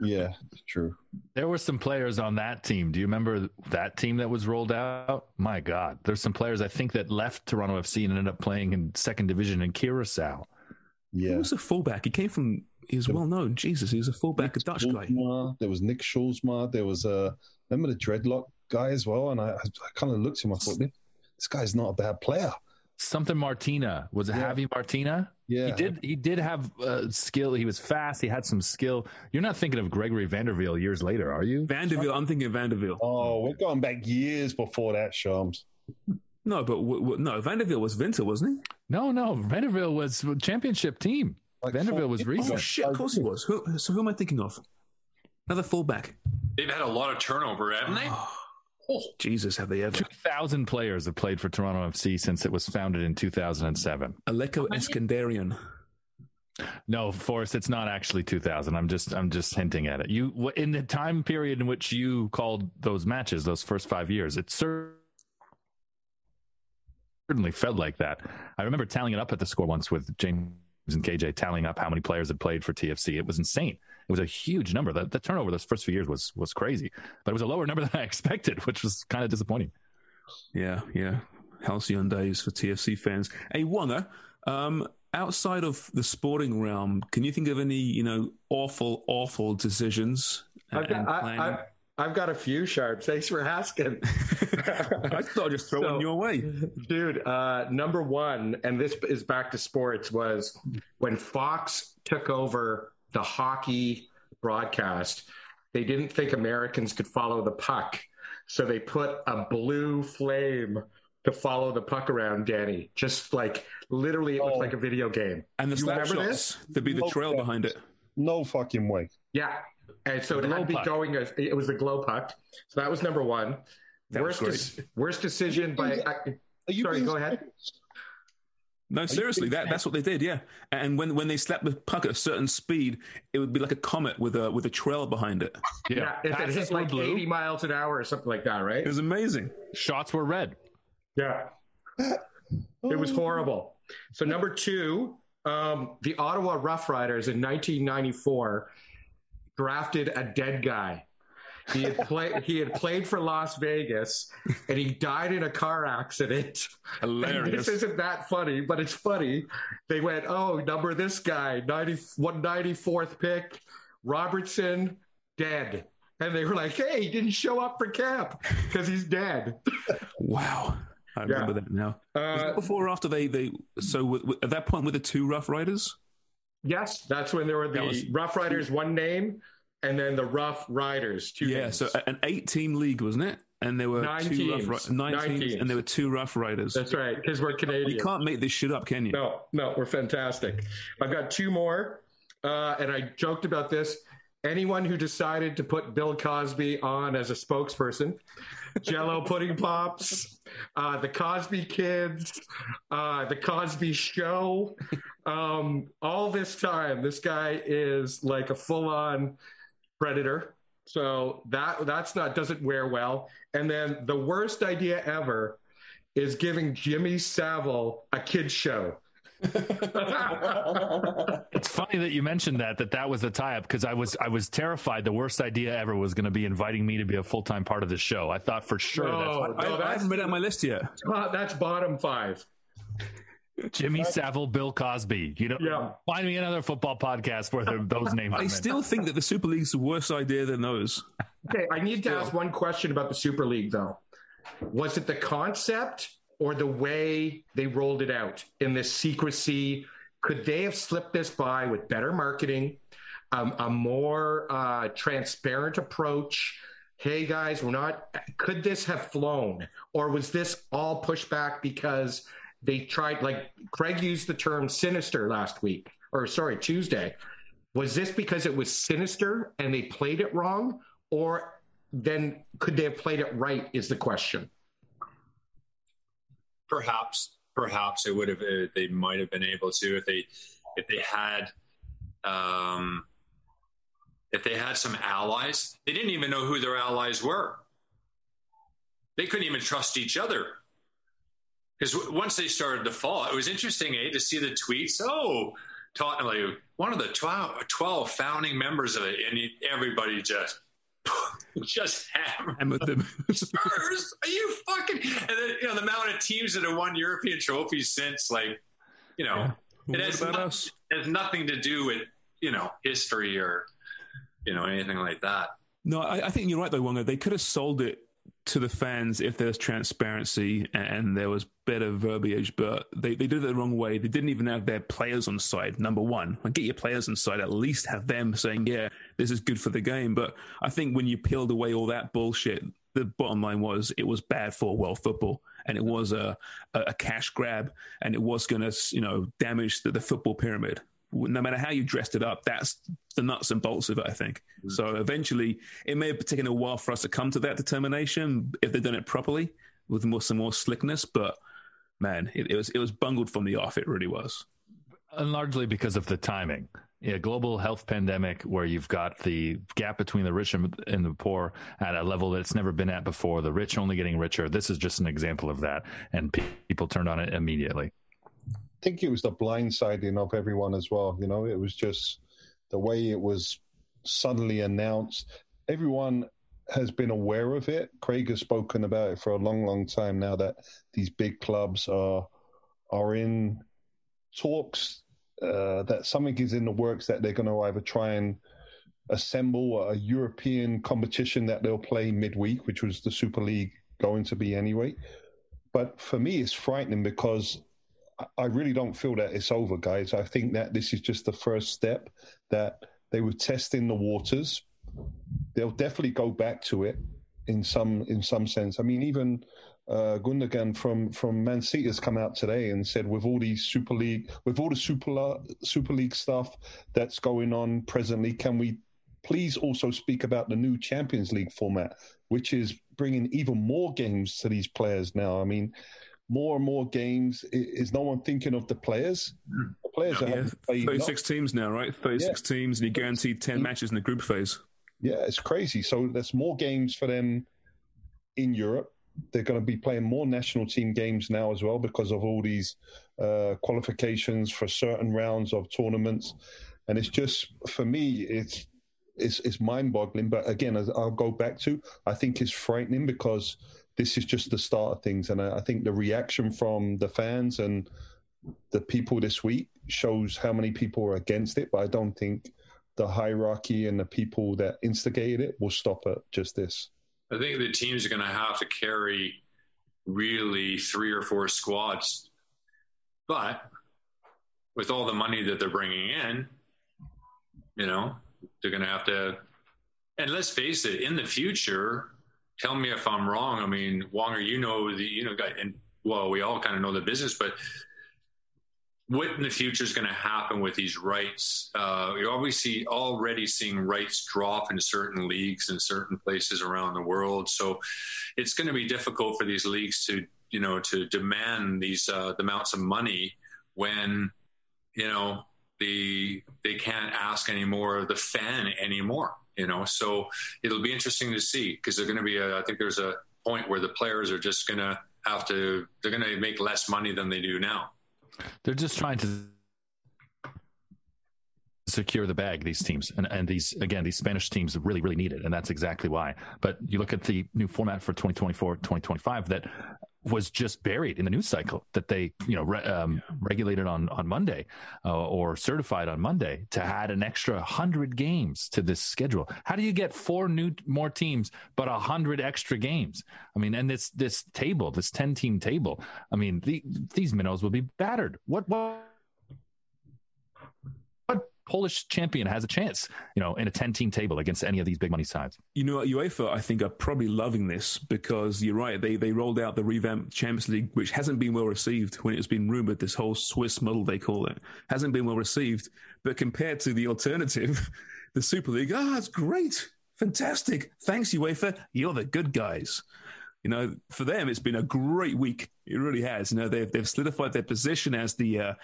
Yeah, true. There were some players on that team. Do you remember that team that was rolled out? My God, there's some players I think that left Toronto FC and ended up playing in second division in Curacao. Yeah, he was a fullback. He came from. He was well known. Jesus, he was a fullback, a Dutch guy. There was Nick Soolsma. There was uh, remember the dreadlock guy as well. And I, I kind of looked at him. I thought, this guy's not a bad player. Something Martina was it Yeah. Javi Martina? Yeah, He did. He did have uh, skill. He was fast. He had some skill. You're not thinking of Gregory van der Wiel years later, are you? Vanderbilt. I'm thinking Vanderbilt. Oh, we're going back years before that, Sharms. No, but w- w- no, Vanderbilt was Winter, wasn't he? No, no. van der Wiel was a championship team. Like Vanderbilt four was years recent. Oh shit! Of course he was. Who, so who am I thinking of? Another fullback. They've had a lot of turnover, haven't they? Oh, Jesus, have they ever? 2,000 players have played for Toronto FC since it was founded in 2007. Aleko Eskandarian. No, Forrest, it's not actually 2000. I'm just, I'm just hinting at it. You, in the time period in which you called those matches, those first five years, it certainly felt like that. I remember tallying it up at the score once with James and KJ, tallying up how many players had played for TFC. It was insane. It was a huge number. The, the turnover those first few years was was crazy, but it was a lower number than I expected, which was kind of disappointing. Yeah, yeah. Halcyon days for TFC fans. Hey, Wonga, um, outside of the sporting realm, can you think of any, you know, awful, awful decisions? I've got, I. I, I've got a few Sharms. Thanks for asking. I thought I'd just throw So- one your way. Dude, uh, number one, and this is back to sports, was when Fox took over the hockey broadcast. they didn't think Americans could follow the puck. So they put a blue flame to follow the puck around Danny. Just like literally, it looked Oh. like a video game. And the You remember snapshots, there'd be the No trail chance. behind it. No fucking way. Yeah. And so it Glow had to be puck. going as it was the glow puck. So that was number one. That was worst, great. dec- worst decision by. Are uh, you Sorry, go ahead. serious? No, seriously, that, that's what they did, yeah. And when, when they slapped the puck at a certain speed, it would be like a comet with a with a trail behind it. Yeah, if it Passes hit like blue. 80 miles an hour or something like that, right? It was amazing. Shots were red. Yeah. It was horrible. So number two, um, the Ottawa Rough Riders in 1994 drafted a dead guy. He had played. he had played for Las Vegas, and he died in a car accident. And this isn't that funny, but it's funny. They went, "Oh, number this guy, 90, 194th pick, Robertson, dead." And they were like, "Hey, he didn't show up for camp because he's dead." Wow. I remember that now. Was Uh, that before or after they, they so w- w- at that point with the two Rough Riders? Yes, that's when there were the was- Rough Riders one name, and then the Rough Riders two Yeah, names. so an eight team league, wasn't it? And there were Nine two teams. Rough nine, Nine teams, teams. and there were two Rough Riders. that's right, because we're Canadian. You can't make this shit up, can you? No, no, we're fantastic. I've got two more, uh, and I joked about this. Anyone who decided to put Bill Cosby on as a spokesperson, Jello Pudding Pops, uh, the Cosby Kids, uh, the Cosby Show, um, all this time, this guy is like a full-on predator. So that that's not doesn't wear well. And then the worst idea ever is giving Jimmy Savile a kids show. It's funny that you mentioned that that that was the tie up because I was I was terrified the worst idea ever was going to be inviting me to be a full time part of the show. I thought for sure No, I, no, I that's, haven't read out my list yet. uh, that's bottom five. That's Jimmy Savile, Bill Cosby. You know, Yeah. find me another football podcast where those names. I still think that the Super League's a worse idea than those. Okay, I need to ask one question about the Super League, though. Was it the concept or the way they rolled it out in this secrecy? Could they have slipped this by with better marketing, um, a more uh, transparent approach? Hey guys, we're not. Could this have flown, or was this all pushback because they tried? Like Craig used the term "sinister" last week, or sorry, Tuesday. Was this because it was sinister and they played it wrong, or then could they have played it right? Is the question. perhaps perhaps it would have uh, they might have been able to if they if they had um if they had some allies they didn't even know who their allies were they couldn't even trust each other because once they started to fall it was interesting eh, to see the tweets oh Tottenham like one of the 12, 12 founding members of it and everybody just just hammered them. Spurs? Are you fucking? And then you know the amount of teams that have won European trophies since, like, you know, Yeah. it has, about no- us? has nothing to do with you know history or you know anything like that. No, I, I think you're right though, Wonga. They could have sold it to the fans if there's transparency and there was better verbiage, but they, they did it the wrong way. They didn't even have their players on side, number one. Like, get your players on side, at least have them saying, yeah, this is good for the game. But I think when you peeled away all that bullshit, the bottom line was it was bad for world football and it was a, a, cash grab and it was going to, you know, damage the, the football pyramid. No matter how you dressed it up, that's the nuts and bolts of it, I think. Mm. So eventually, it may have taken a while for us to come to that determination if they'd done it properly with more, some more slickness. But man, it, it was it was bungled from the off. It really was. and largely because of the timing. Yeah, global health pandemic where you've got the gap between the rich and and the poor at a level that it's never been at before. The rich only getting richer. This is just an example of that, and pe- people turned on it immediately. I think it was the blindsiding of everyone as well. You know, it was just the way it was suddenly announced. Everyone has been aware of it. Craig has spoken about it for a long, long time now that these big clubs are are in talks uh, that something is in the works that they're going to either try and assemble a European competition that they'll play midweek, which was the Super League going to be anyway. But for me, it's frightening because I- really don't feel that it's over, guys. I think that this is just the first step that they were testing the waters. they'll definitely go back to it in some in some sense. I mean, even uh, Gundogan from from Man City has come out today and said, with all these Super League, with all the Super Super League stuff that's going on presently, can we please also speak about the new Champions League format, which is bringing even more games to these players now? I mean, more and more games. Is no one thinking of the players? The players yeah, yeah. 36 teams now, right? 36 yeah. teams, and you guaranteed 10 matches in the group phase. Yeah, it's crazy. So there's more games for them in Europe. They're going to be playing more national team games now as well because of all these uh, qualifications for certain rounds of tournaments. And it's just for me, it's it's, it's mind-boggling. But again, as I'll go back to, I think it's frightening because this is just the start of things, and I, I think the reaction from the fans and the people this week shows how many people are against it. But I don't think the hierarchy and the people that instigated it will stop at just this. I think the teams are going to have to carry really three or four squads, but with all the money that they're bringing in, you know, they're going to have to. And let's face it, in the future, tell me if I'm wrong. I mean, Wonger, you know the you know, and well, we all kind of know the business, but what in the future is going to happen with these rights? Uh, you're obviously already seeing rights drop in certain leagues in certain places around the world. So it's going to be difficult for these leagues to, you know, to demand these uh, the amounts of money when, you know, the they can't ask any more of the fan anymore. You know, so it'll be interesting to see because they're going to be. A, I think there's a point where the players are just going to have to. They're going to make less money than they do now. They're just trying to secure the bag these teams and, and these again these spanish teams really really need it and that's exactly why but you look at the new format for 2024 2025 that was just buried in the news cycle that they you know re, um, regulated on on monday uh, or certified on monday to add an extra 100 games to this schedule. How do you get four new more teams but a 100 extra games? I mean and this this table this 10 team table i mean the, these minnows will be battered. What what Polish champion has a chance, you know, in a 10 team table against any of these big money sides. You know, UEFA, I think, are probably loving this because you're right. They, they rolled out the revamped Champions League, which hasn't been well received when it's been rumored. This whole Swiss model, they call it, hasn't been well received. But compared to the alternative, the Super League, ah, oh, it's great. Fantastic. Thanks, UEFA. You're the good guys. You know, for them, it's been a great week. It really has. You know, they've, they've solidified their position as the, uh,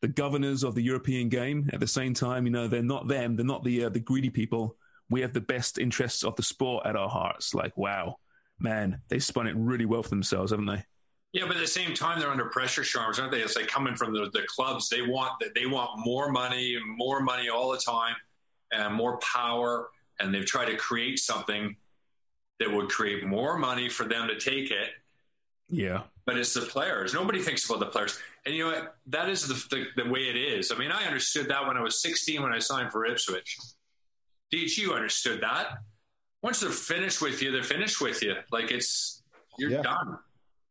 the governors of the European game. At the same time, you know, they're not them. They're not the uh, the greedy people. We have the best interests of the sport at our hearts. Like, wow, man, they spun it really well for themselves, haven't they? Yeah, but at the same time, they're under pressure, Sharms, aren't they? It's like coming from the, the clubs. They want they want more money, more money all the time, and more power. And they've tried to create something that would create more money for them to take it. Yeah. But it's the players. Nobody thinks about the players. And you know what? That is the, the, the way it is. I mean, I understood that when I was 16 when I signed for Ipswich. DHU understood that. Once they're finished with you, they're finished with you. Like it's you're yeah. done.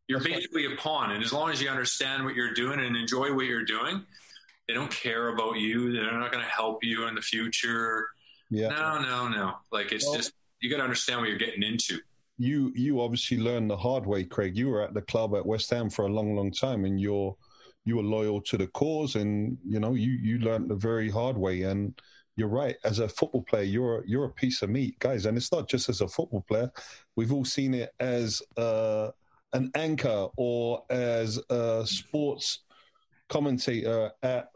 You're That's basically right. a pawn, and as long as you understand what you're doing and enjoy what you're doing, they don't care about you. They're not going to help you in the future. Yeah. No, no, no. Like it's well, just you got to understand what you're getting into. You you obviously learned the hard way, Craig. You were at the club at West Ham for a long, long time, and you're you were loyal to the cause, and you know you you learned the very hard way. And you're right, as a football player, you're you're a piece of meat, guys. And it's not just as a football player; we've all seen it as uh, an anchor or as a sports commentator at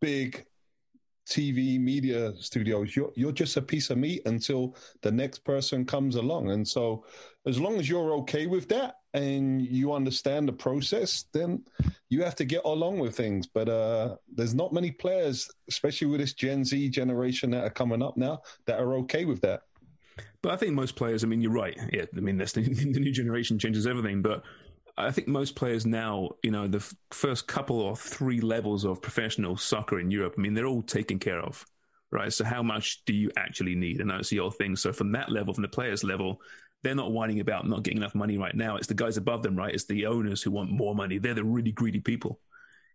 big TV media studios. You're you're just a piece of meat until the next person comes along. And so, as long as you're okay with that, and you understand the process, then you have to get along with things. But uh, there's not many players, especially with this Gen Z generation that are coming up now, that are okay with that. But I think most players, I mean, you're right. Yeah, I mean, that's the, the new generation changes everything. But I think most players now, you know, the f- first couple or three levels of professional soccer in Europe, I mean, they're all taken care of, right? So how much do you actually need? And that's the whole thing. So from that level, from the players level, they're not whining about not getting enough money right now. It's the guys above them, right? It's the owners who want more money. They're the really greedy people.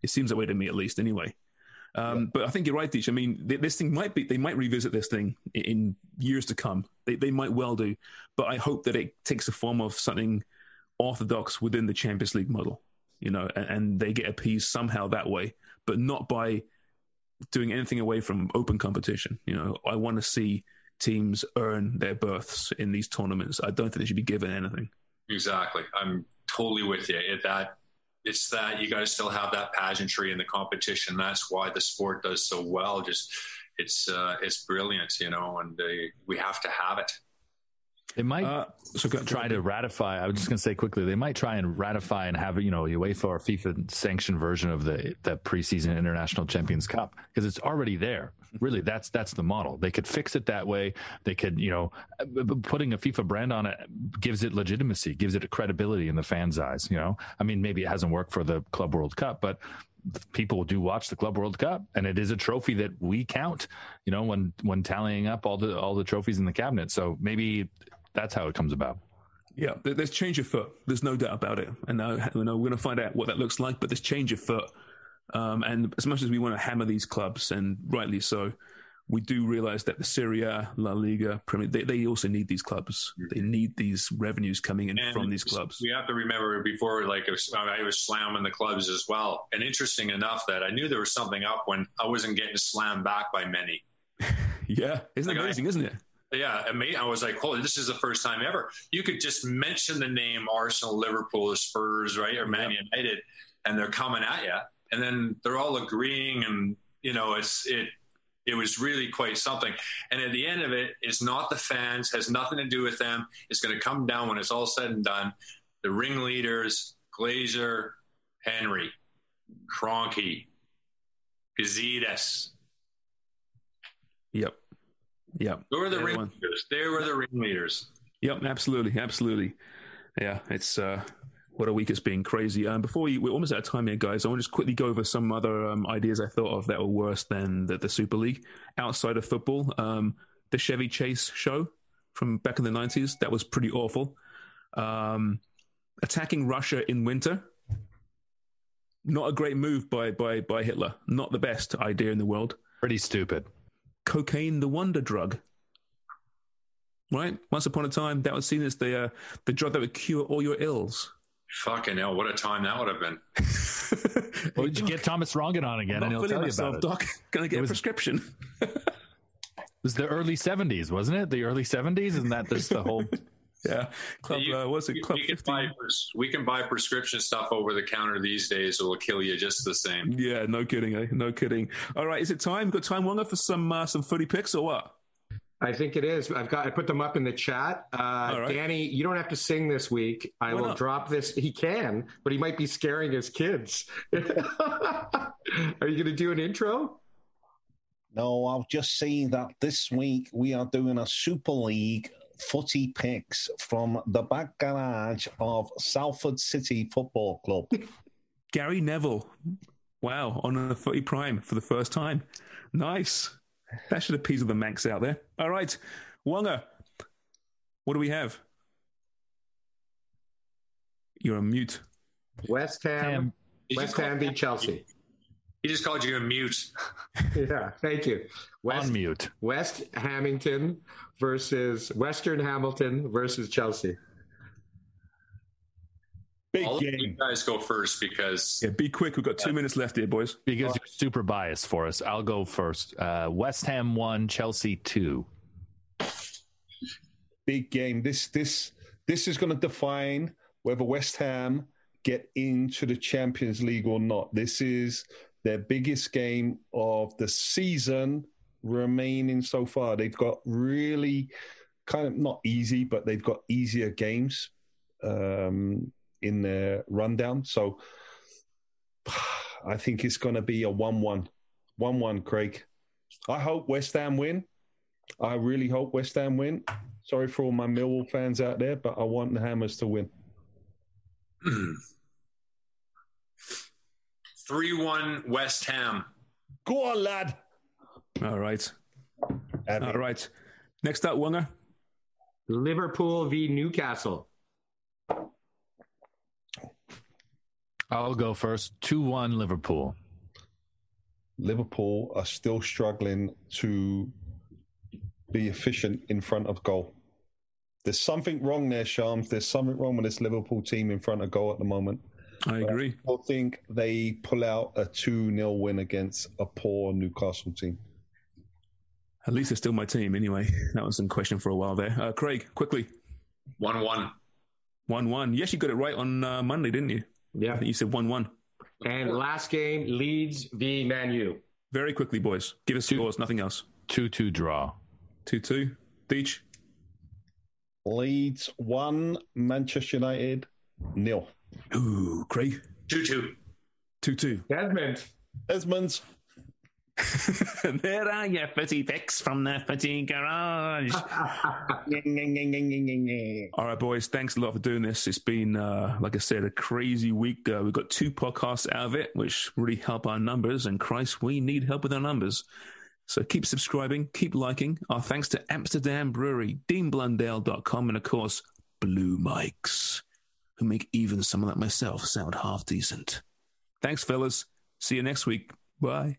It seems that way to me, at least, anyway. Um, yeah. But I think you're right, Deech. I mean, this thing might be, they might revisit this thing in years to come. They, they might well do. But I hope that it takes the form of something orthodox within the Champions League model, you know, and, and they get appeased somehow that way, but not by doing anything away from open competition. You know, I want to see teams earn their berths in these tournaments. I don't think they should be given anything. Exactly. I'm totally with you. It, that it's that you got to still have that pageantry in the competition. That's why the sport does so well. Just it's uh, it's brilliant, you know, and uh, we have to have it. They might uh, so try to ratify. I was just going to say quickly. They might try and ratify and have you know UEFA or FIFA sanctioned version of the the preseason International Champions Cup because it's already there. Really, that's that's the model. They could fix it that way. They could you know putting a FIFA brand on it gives it legitimacy, gives it a credibility in the fans' eyes. You know, I mean, maybe it hasn't worked for the Club World Cup, but people do watch the Club World Cup, and it is a trophy that we count. You know, when when tallying up all the all the trophies in the cabinet. So maybe that's how it comes about. Yeah, there's change of foot. There's no doubt about it. And now you know, we're going to find out what that looks like, but there's change of foot. Um, and as much as we want to hammer these clubs, and rightly so, we do realize that the Serie A, La Liga, Premier, they, they also need these clubs. They need these revenues coming in and from these clubs. We have to remember before, like was, I was slamming the clubs as well. And interesting enough that I knew there was something up when I wasn't getting slammed back by many. yeah, isn't like amazing, I, isn't it? Yeah, I was like, holy, this is the first time ever. You could just mention the name Arsenal, Liverpool, Spurs, right, or Man yep. United, and they're coming at you, and then they're all agreeing, and you know, it's it. It was really quite something. And at the end of it, it's not the fans, has nothing to do with them. It's going to come down when it's all said and done. The ringleaders, Glazer, Henry, Kroenke, Gazidis. Yep. Yep. They were the ringleaders. They were the ringleaders. Yep, absolutely, absolutely. Yeah, it's uh, what a week it's been crazy. Um, before we, we're almost out of time here, guys. I want to just quickly go over some other um, ideas I thought of that were worse than the, the Super League outside of football. Um, the Chevy Chase show from back in the nineties that was pretty awful. Um, attacking Russia in winter, not a great move by by by Hitler. Not the best idea in the world. Pretty stupid cocaine the wonder drug. Right? Once upon a time, that was seen as the uh, the drug that would cure all your ills. Fucking hell! What a time that would have been. well, did you get Thomas Rongen on again, and he'll tell myself, you about it. Doc, gonna get was, a prescription. it was the early '70s, wasn't it? The early '70s, isn't that just the whole? yeah, club. You, uh, what's it? Club we can, buy, we can buy prescription stuff over the counter these days. It will kill you just the same. Yeah, no kidding. Eh? No kidding. All right, is it time? Got time longer for some uh, some footy picks or what? I think it is. I've got. I put them up in the chat. Uh, right. Danny, you don't have to sing this week. I Why will not? drop this. He can, but he might be scaring his kids. Are you going to do an intro? No, I'll just say that this week we are doing a Super League footy picks from the back garage of Salford City Football Club. Gary Neville. Wow, on a footy prime for the first time. Nice. That should appease the Mancs out there. All right. Wonga, what do we have? You're on mute. West Ham. Ham. West Ham beat Chelsea. He just called you a mute. yeah, thank you. West, On mute. West Hamilton versus Western Hamilton versus Chelsea. Big I'll game. you guys go first because yeah, be quick. We've got two minutes left here, boys. Because you're super biased for us. I'll go first. Uh, West Ham one, Chelsea two. Big game. This this this is going to define whether West Ham get into the Champions League or not. This is their biggest game of the season remaining so far. They've got really kind of not easy, but they've got easier games um, in the rundown. So I think it's going to be a 1 1. 1 1, Craig. I hope West Ham win. I really hope West Ham win. Sorry for all my Millwall fans out there, but I want the Hammers to win. 3 1 West Ham. Go on, lad. All right. All right. Next up, Wunger. Liverpool v Newcastle. I'll go first. 2 1 Liverpool. Liverpool are still struggling to be efficient in front of goal. There's something wrong there, Sharms. There's something wrong with this Liverpool team in front of goal at the moment. I agree. I think they pull out a 2 0 win against a poor Newcastle team. At least it's still my team anyway. That was in question for a while there. Uh, Craig, quickly. 1 1. 1 1. Yes, you actually got it right on uh, Monday, didn't you? Yeah. I think you said 1 1. And last game, Leeds v Man U. Very quickly, boys. Give us two, scores, nothing else. 2 2 draw. 2 2. Beach. Leeds 1, Manchester United nil. Ooh, Craig. 2 2. 2 2. Desmond. Desmond's there are your footy picks from the footy garage. All right, boys. Thanks a lot for doing this. It's been, uh, like I said, a crazy week. Uh, we got two podcasts out of it, which really help our numbers. And Christ, we need help with our numbers. So keep subscribing, keep liking. Our thanks to Amsterdam Brewery, DeanBlundell.com, and of course, Blue Mikes, who make even someone like myself sound half decent. Thanks, fellas. See you next week. Bye.